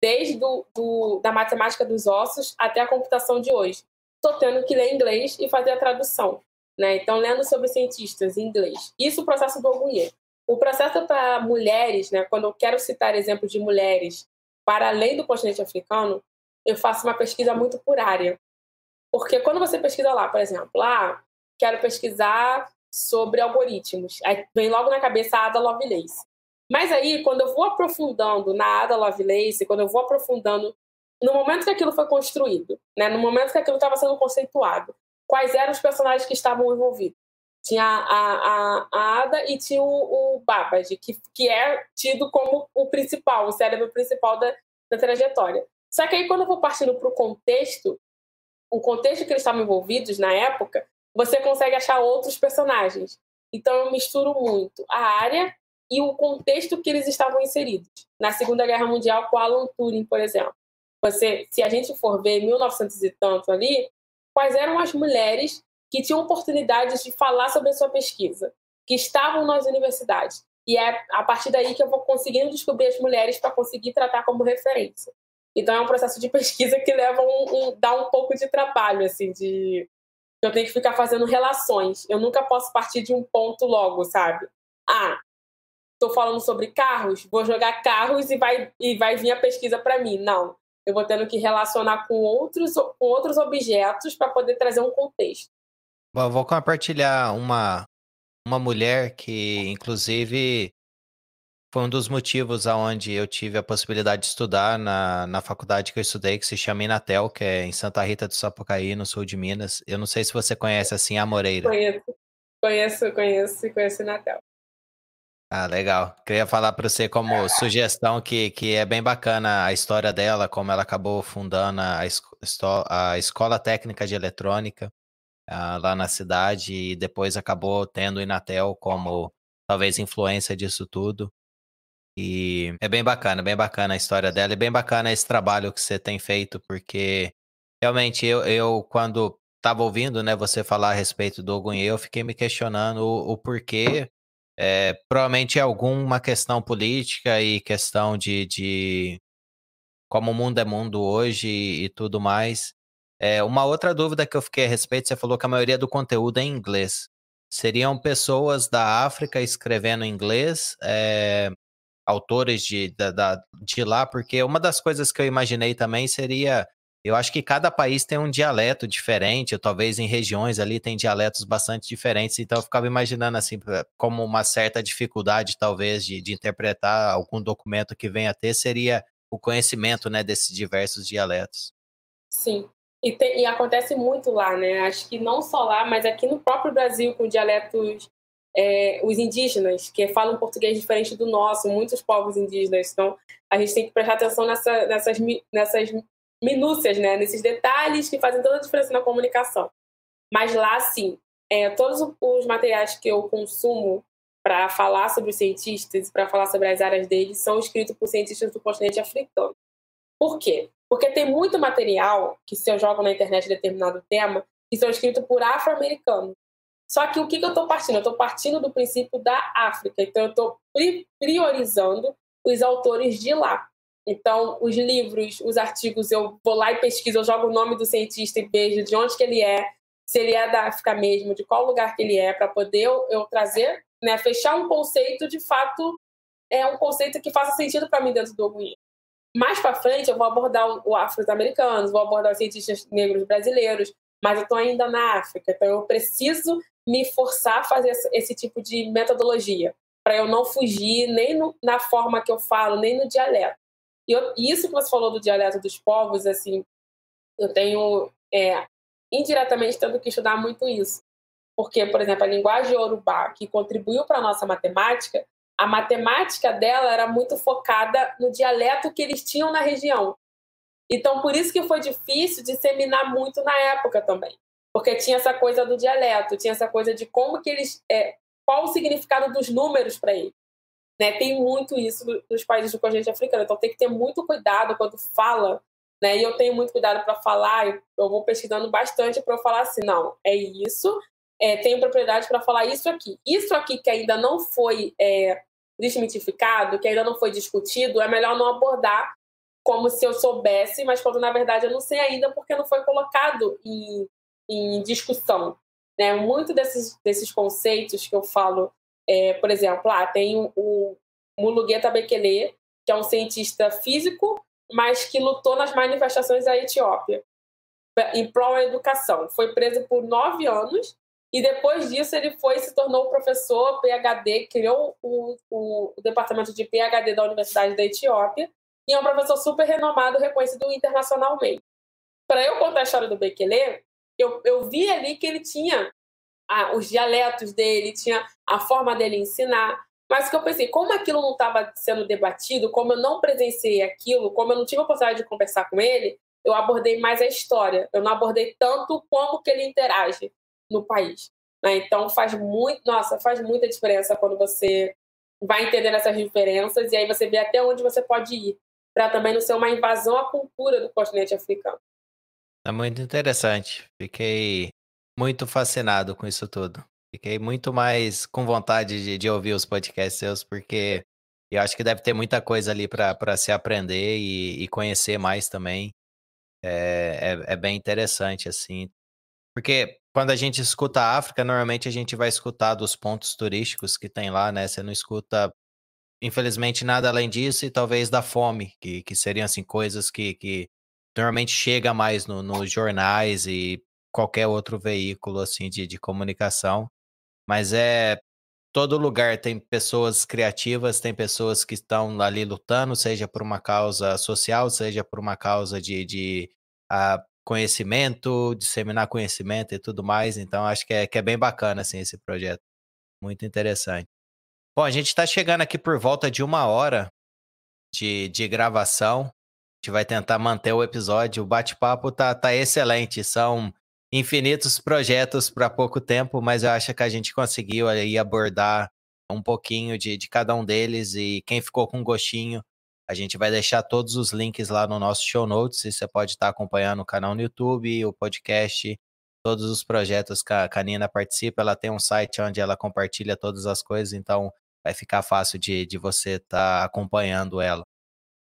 desde do, do, da matemática dos ossos até a computação de hoje. Estou tendo que ler inglês e fazer a tradução. Né? Então, lendo sobre cientistas em inglês. Isso o processo do Ogunhê. O processo para mulheres, né, quando eu quero citar exemplos de mulheres para além do continente africano, eu faço uma pesquisa muito por área. Porque quando você pesquisa lá, por exemplo, ah, quero pesquisar sobre algoritmos. Aí vem logo na cabeça a Ada Lovelace. Mas aí, quando eu vou aprofundando na Ada Lovelace, quando eu vou aprofundando no momento que aquilo foi construído, né, no momento que aquilo estava sendo conceituado, quais eram os personagens que estavam envolvidos? Tinha a, a, a Ada e tinha o, o que, que é tido como o principal, o cérebro principal da, da trajetória. Só que aí, quando eu vou partindo para o contexto, o contexto que eles estavam envolvidos na época, você consegue achar outros personagens. Então eu misturo muito a área e o contexto que eles estavam inseridos. Na Segunda Guerra Mundial, com Alan Turing, por exemplo. Você, se a gente for ver 1900 e tanto ali, quais eram as mulheres que tinham oportunidades de falar sobre a sua pesquisa, que estavam nas universidades. E é a partir daí que eu vou conseguindo descobrir as mulheres para conseguir tratar como referência. Então é um processo de pesquisa que leva um, um dá um pouco de trabalho assim de eu tenho que ficar fazendo relações. Eu nunca posso partir de um ponto logo, sabe? Ah, estou falando sobre carros, vou jogar carros e vai, e vai vir a pesquisa para mim. Não. Eu vou tendo que relacionar com outros, com outros objetos para poder trazer um contexto. Bom, vou compartilhar uma, uma mulher que, inclusive, foi um dos motivos aonde eu tive a possibilidade de estudar na, na faculdade que eu estudei, que se chama Inatel, que é em Santa Rita do Sapucaí, no sul de Minas. Eu não sei se você conhece assim a Moreira. Conheço, conheço, conheço, conheço Inatel. Ah, legal. Queria falar para você como sugestão que, que é bem bacana a história dela, como ela acabou fundando a, a Escola Técnica de Eletrônica uh, lá na cidade e depois acabou tendo o Inatel como talvez influência disso tudo. E é bem bacana, bem bacana a história dela, e bem bacana esse trabalho que você tem feito, porque realmente eu, eu quando estava ouvindo né, você falar a respeito do Ogunhê, eu fiquei me questionando o, o porquê. É, provavelmente é alguma questão política e questão de, de como o mundo é mundo hoje e, e tudo mais. É, uma outra dúvida que eu fiquei a respeito, você falou que a maioria do conteúdo é em inglês. Seriam pessoas da África escrevendo em inglês? É, autores de, da, da, de lá, porque uma das coisas que eu imaginei também seria. Eu acho que cada país tem um dialeto diferente, ou talvez em regiões ali tem dialetos bastante diferentes, então eu ficava imaginando assim, como uma certa dificuldade, talvez, de, de interpretar algum documento que venha a ter, seria o conhecimento né, desses diversos dialetos. Sim. E, tem, e, acontece muito lá, né? Acho que não só lá, mas aqui no próprio Brasil, com dialetos, é, os indígenas, que falam português diferente do nosso, muitos povos indígenas. Então, a gente tem que prestar atenção nessa, nessas, nessas minúcias, né? Nesses detalhes que fazem toda a diferença na comunicação. Mas lá, sim, é, todos os materiais que eu consumo para falar sobre os cientistas, para falar sobre as áreas deles, são escritos por cientistas do continente africano. Por quê? Porque tem muito material que, se eu jogo na internet determinado tema, que são escritos por afro-americanos. Só que o que, que eu estou partindo? Eu estou partindo do princípio da África. Então, eu estou priorizando os autores de lá. Então, os livros, os artigos, eu vou lá e pesquiso, eu jogo o nome do cientista e vejo de onde que ele é, se ele é da África mesmo, de qual lugar que ele é, para poder eu, trazer, né, fechar um conceito de fato, é um conceito que faça sentido para mim dentro do Orgulho. Mais para frente, eu vou abordar o afro-americanos, vou abordar os cientistas negros brasileiros, mas eu estou ainda na África, então eu preciso me forçar a fazer esse tipo de metodologia, para eu não fugir nem no, na forma que eu falo, nem no dialeto. E eu, isso que você falou do dialeto dos povos, assim, eu tenho é, indiretamente tendo que estudar muito isso. Porque, por exemplo, a linguagem Yorubá, que contribuiu para a nossa matemática, a matemática dela era muito focada no dialeto que eles tinham na região. Então, por isso que foi difícil disseminar muito na época também. Porque tinha essa coisa do dialeto, tinha essa coisa de como que eles. É, qual o significado dos números para eles. Né? Tem muito isso nos países do continente africano. Então, tem que ter muito cuidado quando fala né? E eu tenho muito cuidado para falar, eu vou pesquisando bastante para eu falar assim, não, é isso, é, tenho propriedade para falar isso aqui. Isso aqui que ainda não foi é, desmitificado, que ainda não foi discutido, é melhor não abordar como se eu soubesse, mas quando na verdade eu não sei ainda porque não foi colocado em, em discussão. Né? Muito desses, desses conceitos que eu falo, é, por exemplo, ah, tem o, o Mulugueta Bekele, que é um cientista físico mas que lutou nas manifestações da Etiópia em prol da educação. Foi preso por nove anos e depois disso ele foi se tornou professor PhD, criou o, o, o departamento de PhD da Universidade da Etiópia e é um professor super renomado, reconhecido internacionalmente. Para eu contar a história do Bekele, eu, eu vi ali que ele tinha ah, os dialetos dele, tinha a forma dele ensinar, mas que eu pensei, como aquilo não estava sendo debatido, como eu não presenciei aquilo, como eu não tive a oportunidade de conversar com ele, eu abordei mais a história. Eu não abordei tanto como que ele interage no país. Né? Então faz muito, nossa, faz muita diferença quando você vai entendendo essas diferenças e aí você vê até onde você pode ir, para também não ser uma invasão à cultura do continente africano. É muito interessante. Fiquei muito fascinado com isso tudo. Fiquei muito mais com vontade de, de ouvir os podcasts seus, porque eu acho que deve ter muita coisa ali para se aprender e, e, conhecer mais também. É, é, é, bem interessante, assim. Porque quando a gente escuta a África, normalmente a gente vai escutar dos pontos turísticos que tem lá, né? Você não escuta, infelizmente, nada além disso e talvez da fome, que, que seriam, assim, coisas que, que normalmente chega mais no, nos jornais e qualquer outro veículo, assim, de, de comunicação. Mas é todo lugar tem pessoas criativas, tem pessoas que estão ali lutando, seja por uma causa social, seja por uma causa de, de uh, conhecimento, disseminar conhecimento e tudo mais. Então, acho que é, que é bem bacana assim, esse projeto. Muito interessante. Bom, a gente está chegando aqui por volta de uma hora de, de gravação. A gente vai tentar manter o episódio. O bate-papo tá, tá excelente. São infinitos projetos para pouco tempo, mas eu acho que a gente conseguiu aí abordar um pouquinho de, de cada um deles e quem ficou com gostinho, a gente vai deixar todos os links lá no nosso show notes e você pode estar acompanhando o canal no YouTube, o podcast, todos os projetos que a, Nina participa. Ela tem um site onde ela compartilha todas as coisas, então vai ficar fácil de, de você estar acompanhando ela.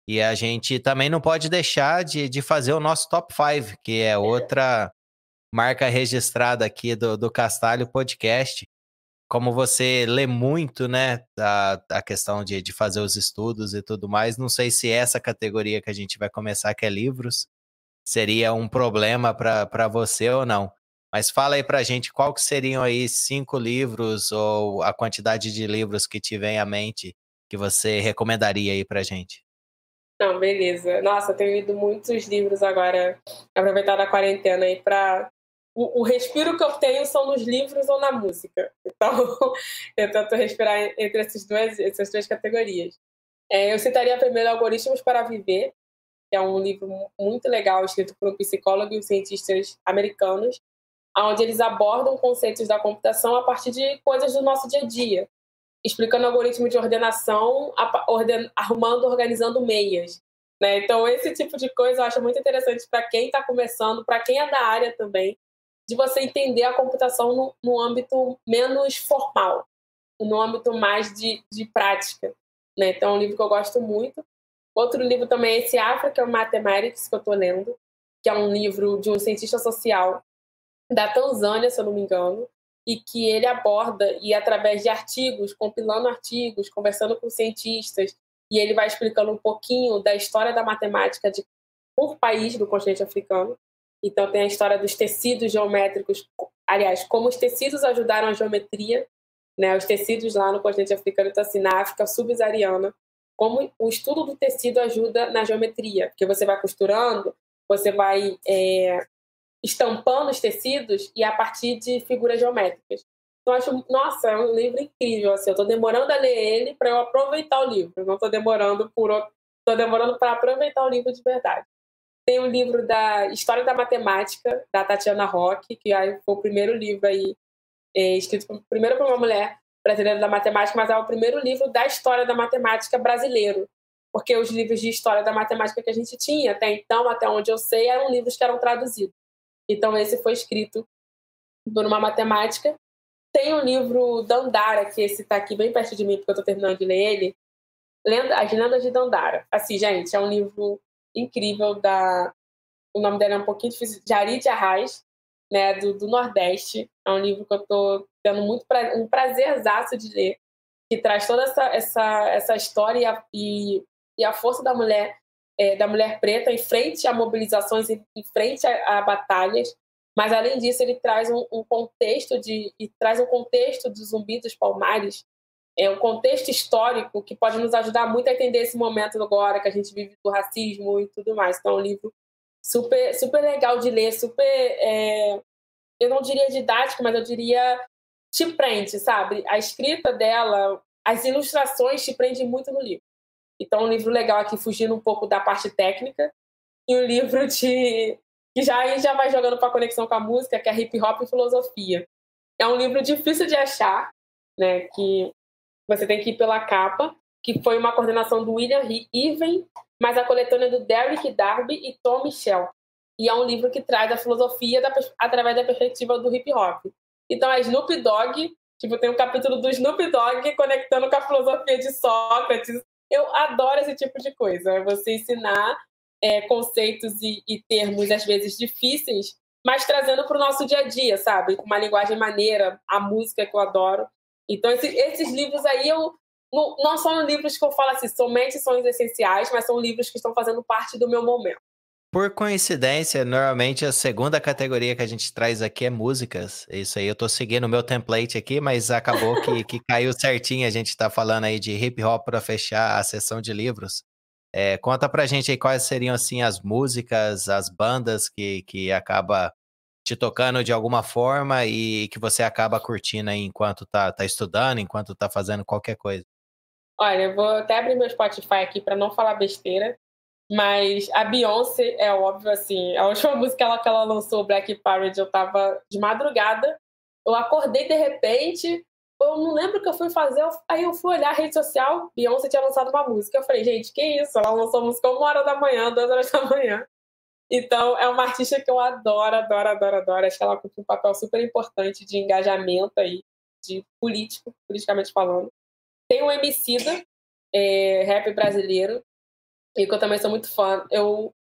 E a gente também não pode deixar de, de fazer o nosso top 5, que é outra marca registrada aqui do, do Castalho Podcast. Como você lê muito, né, a, a questão de, de fazer os estudos e tudo mais, não sei se essa categoria que a gente vai começar, que é livros, seria um problema para você ou não. Mas fala aí pra gente qual que seriam aí cinco livros ou a quantidade de livros que te vem à mente que você recomendaria aí pra gente. Não, beleza. Nossa, eu tenho lido muitos livros agora, aproveitar a quarentena aí para o, o, respiro que eu tenho são nos livros ou na música. Então, [LAUGHS] eu tento respirar entre esses dois, essas duas categorias. É, eu citaria primeiro Algoritmos para Viver, que é um livro muito legal, escrito por um psicólogo e cientistas americanos, onde eles abordam conceitos da computação a partir de coisas do nosso dia a dia, explicando algoritmo de ordenação, orden, arrumando, organizando meias. Né? Então, esse tipo de coisa eu acho muito interessante para quem está começando, para quem é da área também, de você entender a computação no, no âmbito menos formal, no âmbito mais de, de prática. Né? Então, é um livro que eu gosto muito. Outro livro também é esse Africa Mathematics, que eu estou lendo, que é um livro de um cientista social da Tanzânia, se eu não me engano, e que ele aborda, e através de artigos, compilando artigos, conversando com cientistas, e ele vai explicando um pouquinho da história da matemática de, por país do continente africano, então, tem a história dos tecidos geométricos, aliás, como os tecidos ajudaram a geometria, né? Os tecidos lá no continente africano, então, assim, na África subsaariana, como o estudo do tecido ajuda na geometria, porque você vai costurando, você vai é, estampando os tecidos e a partir de figuras geométricas. Então, acho, nossa, é um livro incrível. Assim, eu estou demorando a ler ele para eu aproveitar o livro. não estou demorando por, estou demorando para aproveitar o livro de verdade. Tem o um livro da História da Matemática, da Tatiana Roque, que foi o primeiro livro aí, é, escrito primeiro por uma mulher brasileira da matemática, mas é o primeiro livro da história da matemática brasileiro. Porque os livros de história da matemática que a gente tinha até então, até onde eu sei, eram livros que eram traduzidos. Então, esse foi escrito por uma matemática. Tem o um livro Dandara, que esse está aqui bem perto de mim, porque eu estou terminando de ler ele. As Lendas de Dandara. Assim, gente, é um livro incrível da. O nome dela é um pouquinho difícil, Jari de Arraes, né, do, do Nordeste. É um livro que eu estou tendo muito pra, um prazerzaço de ler, que traz toda essa, essa, essa história e a, e, e a força da mulher, é, da mulher preta em frente a mobilizações, em, em frente a, a, batalhas. Mas além disso, ele traz um, um contexto de e traz um contexto do Zumbi dos Palmares é um contexto histórico que pode nos ajudar muito a entender esse momento agora que a gente vive do racismo e tudo mais. Então, é um livro super, super legal de ler, super. É, eu não diria didático, mas eu diria te prende, sabe? A escrita dela, as ilustrações te prendem muito no livro. Então, um livro legal aqui, fugindo um pouco da parte técnica, e um livro de que já já vai jogando para conexão com a música, que é Hip Hop e Filosofia. É um livro difícil de achar, né? Que você tem que ir pela capa, que foi uma coordenação do William Irving, mas a coletânea é do Derek Darby e Tom Michel. E é um livro que traz a filosofia da, através da perspectiva do hip hop. Então, a Snoop Dogg, tipo, tem um capítulo do Snoop Dogg conectando com a filosofia de Sócrates. Eu adoro esse tipo de coisa. Você ensinar é, conceitos e, e termos, às vezes, difíceis, mas trazendo para o nosso dia a dia, sabe? Com uma linguagem maneira, a música que eu adoro. Então, esse, esses livros aí, eu, não, não são livros que eu falo assim, somente são essenciais, mas são livros que estão fazendo parte do meu momento. Por coincidência, normalmente a segunda categoria que a gente traz aqui é músicas. Isso aí, eu tô seguindo o meu template aqui, mas acabou que, que [LAUGHS] caiu certinho. A gente tá falando aí de hip hop para fechar a sessão de livros. É, conta pra gente aí quais seriam assim as músicas, as bandas que, que acaba te tocando de alguma forma e que você acaba curtindo aí enquanto tá, tá estudando, enquanto tá fazendo qualquer coisa? Olha, eu vou até abrir meu Spotify aqui para não falar besteira, mas a Beyoncé é óbvio, assim, a última [LAUGHS] música ela, que ela lançou, Black Parade, eu tava de madrugada, eu acordei de repente, eu não lembro o que eu fui fazer, aí eu fui olhar a rede social, Beyoncé tinha lançado uma música, eu falei, gente, que isso? Ela lançou música uma hora da manhã, duas horas da manhã. Então, é uma artista que eu adoro, adoro, adoro, adoro. Acho que ela cumpre um papel super importante de engajamento aí, de político, politicamente falando. Tem o Emicida, é, rap brasileiro, e que eu também sou muito fã. Eu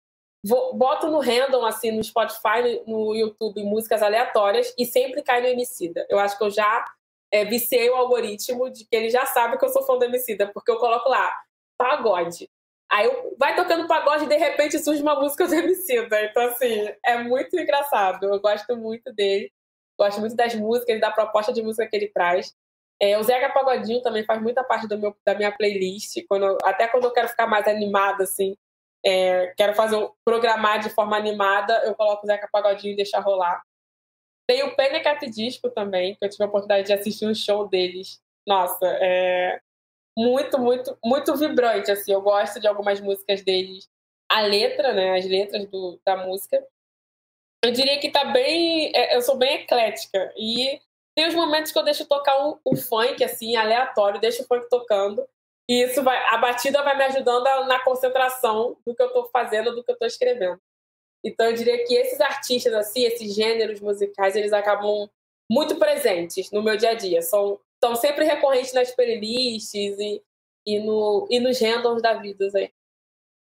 vou, boto no random, assim, no Spotify, no YouTube, músicas aleatórias, e sempre cai no Emicida. Eu acho que eu já é, viciei o algoritmo de que ele já sabe que eu sou fã do Emicida, porque eu coloco lá, pagode. Aí vai tocando pagode e de repente surge uma música do Emicida. Então, assim, é muito engraçado. Eu gosto muito dele. Gosto muito das músicas, da proposta de música que ele traz. É, o Zeca Pagodinho também faz muita parte do meu, da minha playlist. Quando, até quando eu quero ficar mais animada, assim, é, quero fazer programar de forma animada, eu coloco o Zeca Pagodinho e deixar rolar. Tem o Panic! Disco também, que eu tive a oportunidade de assistir um show deles. Nossa, é muito, muito, muito vibrante, assim. Eu gosto de algumas músicas deles. A letra, né, as letras do, da música. Eu diria que tá bem... É, eu sou bem eclética. E tem os momentos que eu deixo tocar o, o funk, assim, aleatório. Deixo o funk tocando. E isso vai... A batida vai me ajudando na concentração do que eu tô fazendo, do que eu tô escrevendo. Então, eu diria que esses artistas, assim, esses gêneros musicais, eles acabam muito presentes no meu dia a dia. São, são sempre recorrentes nas playlists e, e, no, e nos randoms da vida. Aí.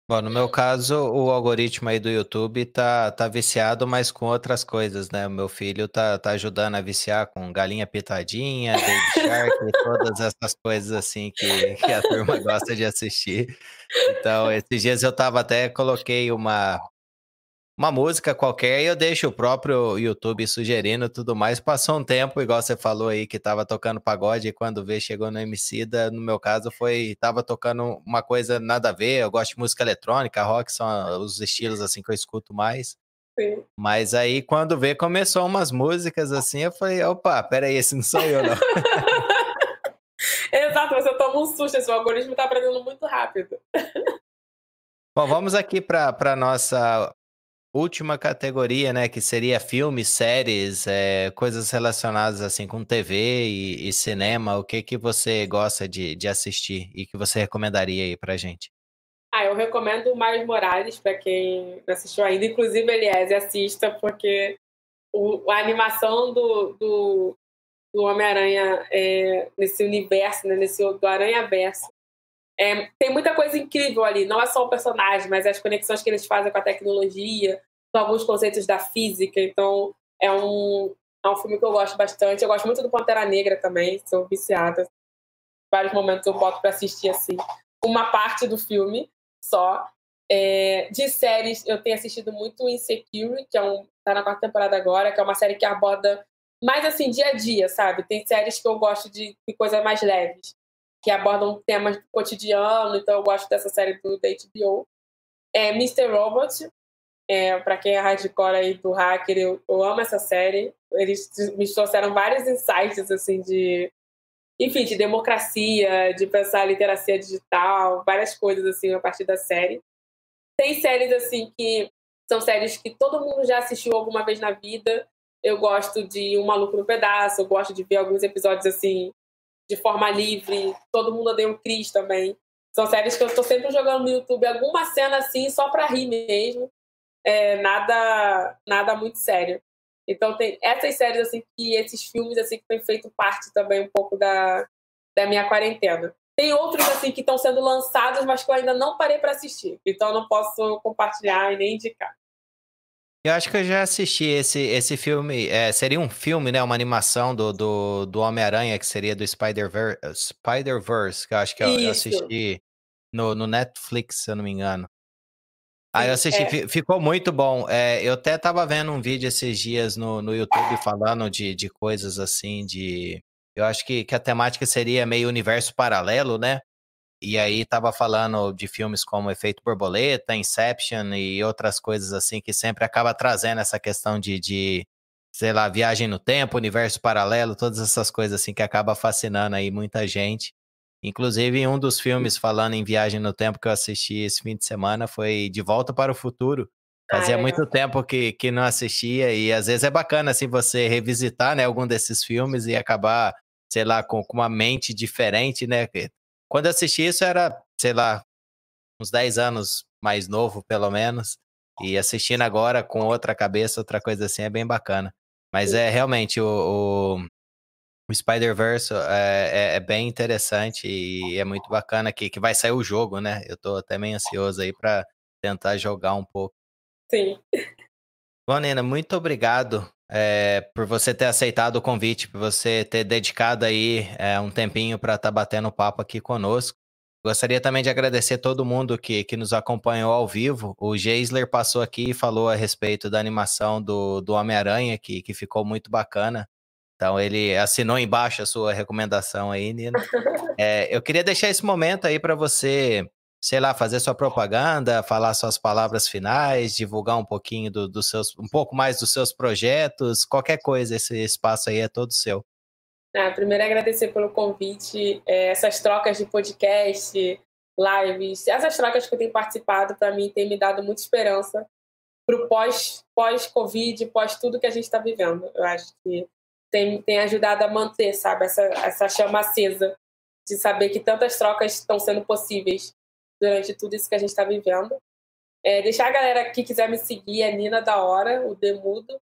Bom, no meu caso, o algoritmo aí do YouTube tá, tá viciado, mas com outras coisas, né? O meu filho tá, tá ajudando a viciar com galinha pitadinha, Baby Shark [LAUGHS] todas essas coisas assim que, que a turma gosta de assistir. Então, esses dias eu tava até, coloquei uma, uma música qualquer e eu deixo o próprio YouTube sugerindo tudo mais. Passou um tempo, igual você falou aí, que tava tocando pagode e quando vê chegou no MC, da, no meu caso foi, tava tocando uma coisa nada a ver. Eu gosto de música eletrônica, rock são os estilos assim que eu escuto mais. Sim. Mas aí quando vê começou umas músicas assim, eu falei, opa, peraí, esse não sou eu não. [LAUGHS] Exato, você toma um susto, esse algoritmo tá aprendendo muito rápido. Bom, vamos aqui para nossa última categoria, né, que seria filmes, séries, é, coisas relacionadas assim com TV e, e, cinema. O que que você gosta de, de assistir e que você recomendaria aí pra gente? Ah, eu recomendo o Miles Morales para quem não assistiu ainda, inclusive Elias, assista porque o, a animação do, do, do Homem-Aranha é, nesse universo, né, nesse do Aranha-Verso, é, tem muita coisa incrível ali, não é só o personagem, mas as conexões que eles fazem com a tecnologia, alguns conceitos da física. Então, é um, é um filme que eu gosto bastante. Eu gosto muito do Pantera Negra também, sou viciada. Vários momentos eu boto para assistir assim. Uma parte do filme só. É, de séries, eu tenho assistido muito Insecure, que é um, tá na quarta temporada agora, que é uma série que aborda mais assim, dia a dia, sabe? Tem séries que eu gosto de, de coisas mais leves que abordam temas do cotidiano, então eu gosto dessa série do HBO. É Mr. Robot, é, para quem é hardcore aí do hacker, eu, eu, amo essa série. Eles me trouxeram vários insights, assim, de... Enfim, de democracia, de pensar a literacia digital, várias coisas, assim, a partir da série. Tem séries, assim, que são séries que todo mundo já assistiu alguma vez na vida. Eu gosto de Um Maluco no Pedaço, eu gosto de ver alguns episódios, assim, de forma livre. Todo mundo odeia o Chris também. São séries que eu estou sempre jogando no YouTube, alguma cena assim, só para rir mesmo. É, nada, nada muito sério. Então tem essas séries assim que esses filmes assim que têm feito parte também um pouco da, da minha quarentena. Tem outros assim que estão sendo lançados, mas que eu ainda não parei para assistir. Então eu não posso compartilhar e nem indicar. Eu acho que eu já assisti esse, esse filme. É, seria um filme, né? Uma animação do, do, do Homem-Aranha, que seria do Spider-Verse, Spider que eu acho que eu, eu assisti no, no Netflix, se eu não me engano. Aí eu assisti, é. ficou muito bom. É, eu até tava vendo um vídeo esses dias no, no YouTube falando de, de coisas assim, de. Eu acho que, que a temática seria meio universo paralelo, né? E aí tava falando de filmes como Efeito Borboleta, Inception e outras coisas assim que sempre acaba trazendo essa questão de, de sei lá, viagem no tempo, universo paralelo, todas essas coisas assim que acaba fascinando aí muita gente. Inclusive, um dos filmes falando em viagem no tempo que eu assisti esse fim de semana foi De Volta para o Futuro. Fazia ah, é. muito tempo que, que não assistia e às vezes é bacana assim você revisitar, né, algum desses filmes e acabar, sei lá, com, com uma mente diferente, né? Quando eu assisti isso era, sei lá, uns 10 anos mais novo, pelo menos. E assistindo agora com outra cabeça, outra coisa assim, é bem bacana. Mas é realmente o, o, o Spider-Verse é, é, é, bem interessante e é muito bacana que, que vai sair o jogo, né? Eu tô até meio ansioso aí para tentar jogar um pouco. Sim. Bom, Nina, muito obrigado é, por você ter aceitado o convite, por você ter dedicado aí é, um tempinho para estar tá batendo papo aqui conosco. Gostaria também de agradecer todo mundo que, que nos acompanhou ao vivo. O Geisler passou aqui e falou a respeito da animação do, do Homem-Aranha, que, que ficou muito bacana. Então ele assinou embaixo a sua recomendação aí, Nina. É, eu queria deixar esse momento aí para você sei lá, fazer sua propaganda, falar suas palavras finais, divulgar um pouquinho dos do seus, um pouco mais dos seus projetos, qualquer coisa, esse espaço aí é todo seu. Ah, primeiro agradecer pelo convite, é, essas trocas de podcast, lives, essas trocas que eu tenho participado, para mim, tem me dado muita esperança para o pós, pós-Covid, pós tudo que a gente está vivendo. Eu acho que tem, tem ajudado a manter, sabe, essa, essa chama acesa de saber que tantas trocas estão sendo possíveis durante tudo isso que a gente está vivendo. É, deixar a galera que quiser me seguir é Nina da Hora, o Demudo,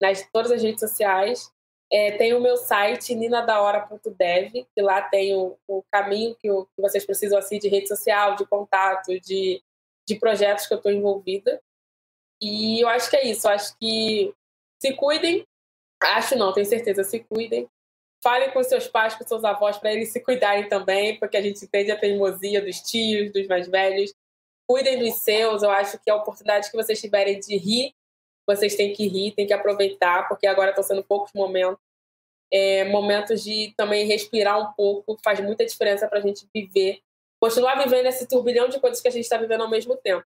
nas todas as redes sociais. É, tem o meu site, ninadahora.dev, que lá tem o, o caminho que, o, que, vocês precisam assim, de rede social, de contato, de, de projetos que eu estou envolvida. E eu acho que é isso. Eu acho que se cuidem. Acho não, tenho certeza, se cuidem. Falem com seus pais, com seus avós, para eles se cuidarem também, porque a gente entende a teimosia dos tios, dos mais velhos. Cuidem dos seus. Eu acho que a oportunidade que vocês tiverem de rir, vocês têm que rir, têm que aproveitar, porque agora estão sendo poucos momentos. É, momentos de também respirar um pouco, faz muita diferença para a gente viver, continuar vivendo esse turbilhão de coisas que a gente está vivendo ao mesmo tempo.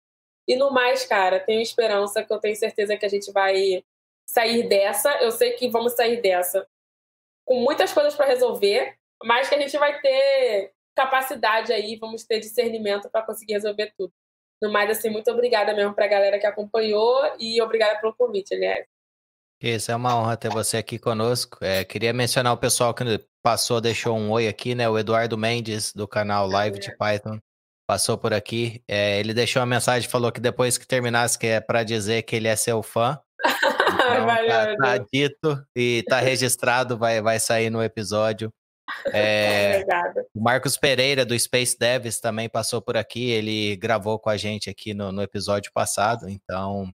E no mais, cara, tenho esperança que eu tenho certeza que a gente vai sair dessa. Eu sei que vamos sair dessa com muitas coisas para resolver, mas que a gente vai ter capacidade aí, vamos ter discernimento para conseguir resolver tudo. No mais, assim, muito obrigada mesmo para a galera que acompanhou e obrigada pelo convite, aliás. Isso, é uma honra ter você aqui conosco. É, queria mencionar o pessoal que passou, deixou um oi aqui, né? O Eduardo Mendes, do canal Live de Python passou por aqui. É, ele deixou uma mensagem, falou que depois que terminasse, que é para dizer que ele é seu fã. [LAUGHS] Então, tá, tá, dito e tá [LAUGHS] registrado, vai, vai sair no episódio. É, o Marcos Pereira, do Space Devs, também passou por aqui. Ele gravou com a gente aqui no, no episódio passado. Então,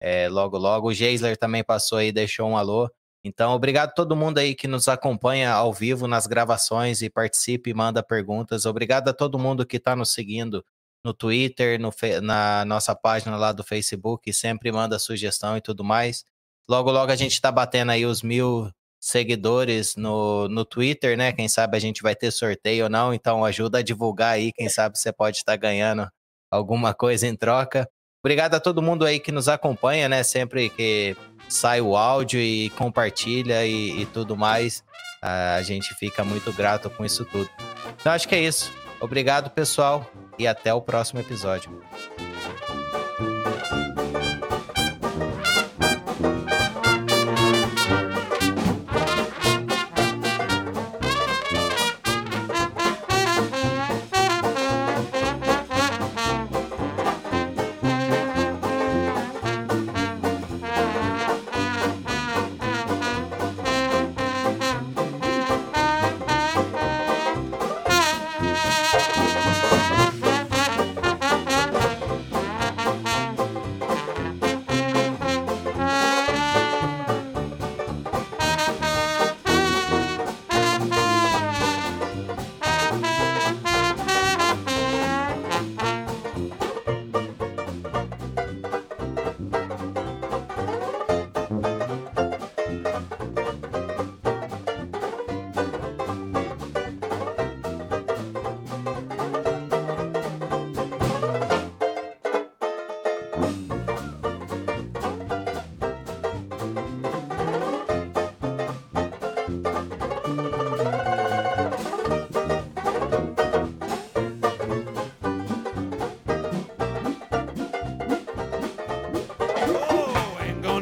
é, logo, logo. O Geisler também passou aí, deixou um alô. Então, obrigado a todo mundo aí que nos acompanha ao vivo nas gravações e participe e manda perguntas. Obrigado a todo mundo que está nos seguindo no Twitter, no, na nossa página lá do Facebook, sempre manda sugestão e tudo mais. Logo, logo a gente está batendo aí os mil seguidores no, no Twitter, né? Quem sabe a gente vai ter sorteio ou não, então ajuda a divulgar aí, quem sabe você pode estar tá ganhando alguma coisa em troca. Obrigado a todo mundo aí que nos acompanha, né? Sempre que sai o áudio e compartilha e, e tudo mais. A gente fica muito grato com isso tudo. Então acho que é isso. Obrigado, pessoal, e até o próximo episódio.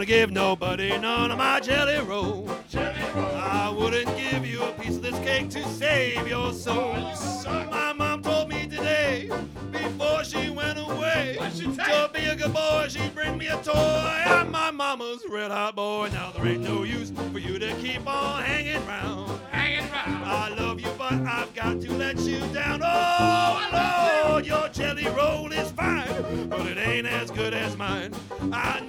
Give nobody none of my jelly roll. jelly roll. I wouldn't give you a piece of this cake to save your soul. My mom told me today, before she went away, to be a good boy, she'd bring me a toy. I'm my mama's red hot boy. Now there ain't no use for you to keep on hanging round. Hanging around. I love you, but I've got to let you down. Oh, Lord, your jelly roll is fine, but it ain't as good as mine. I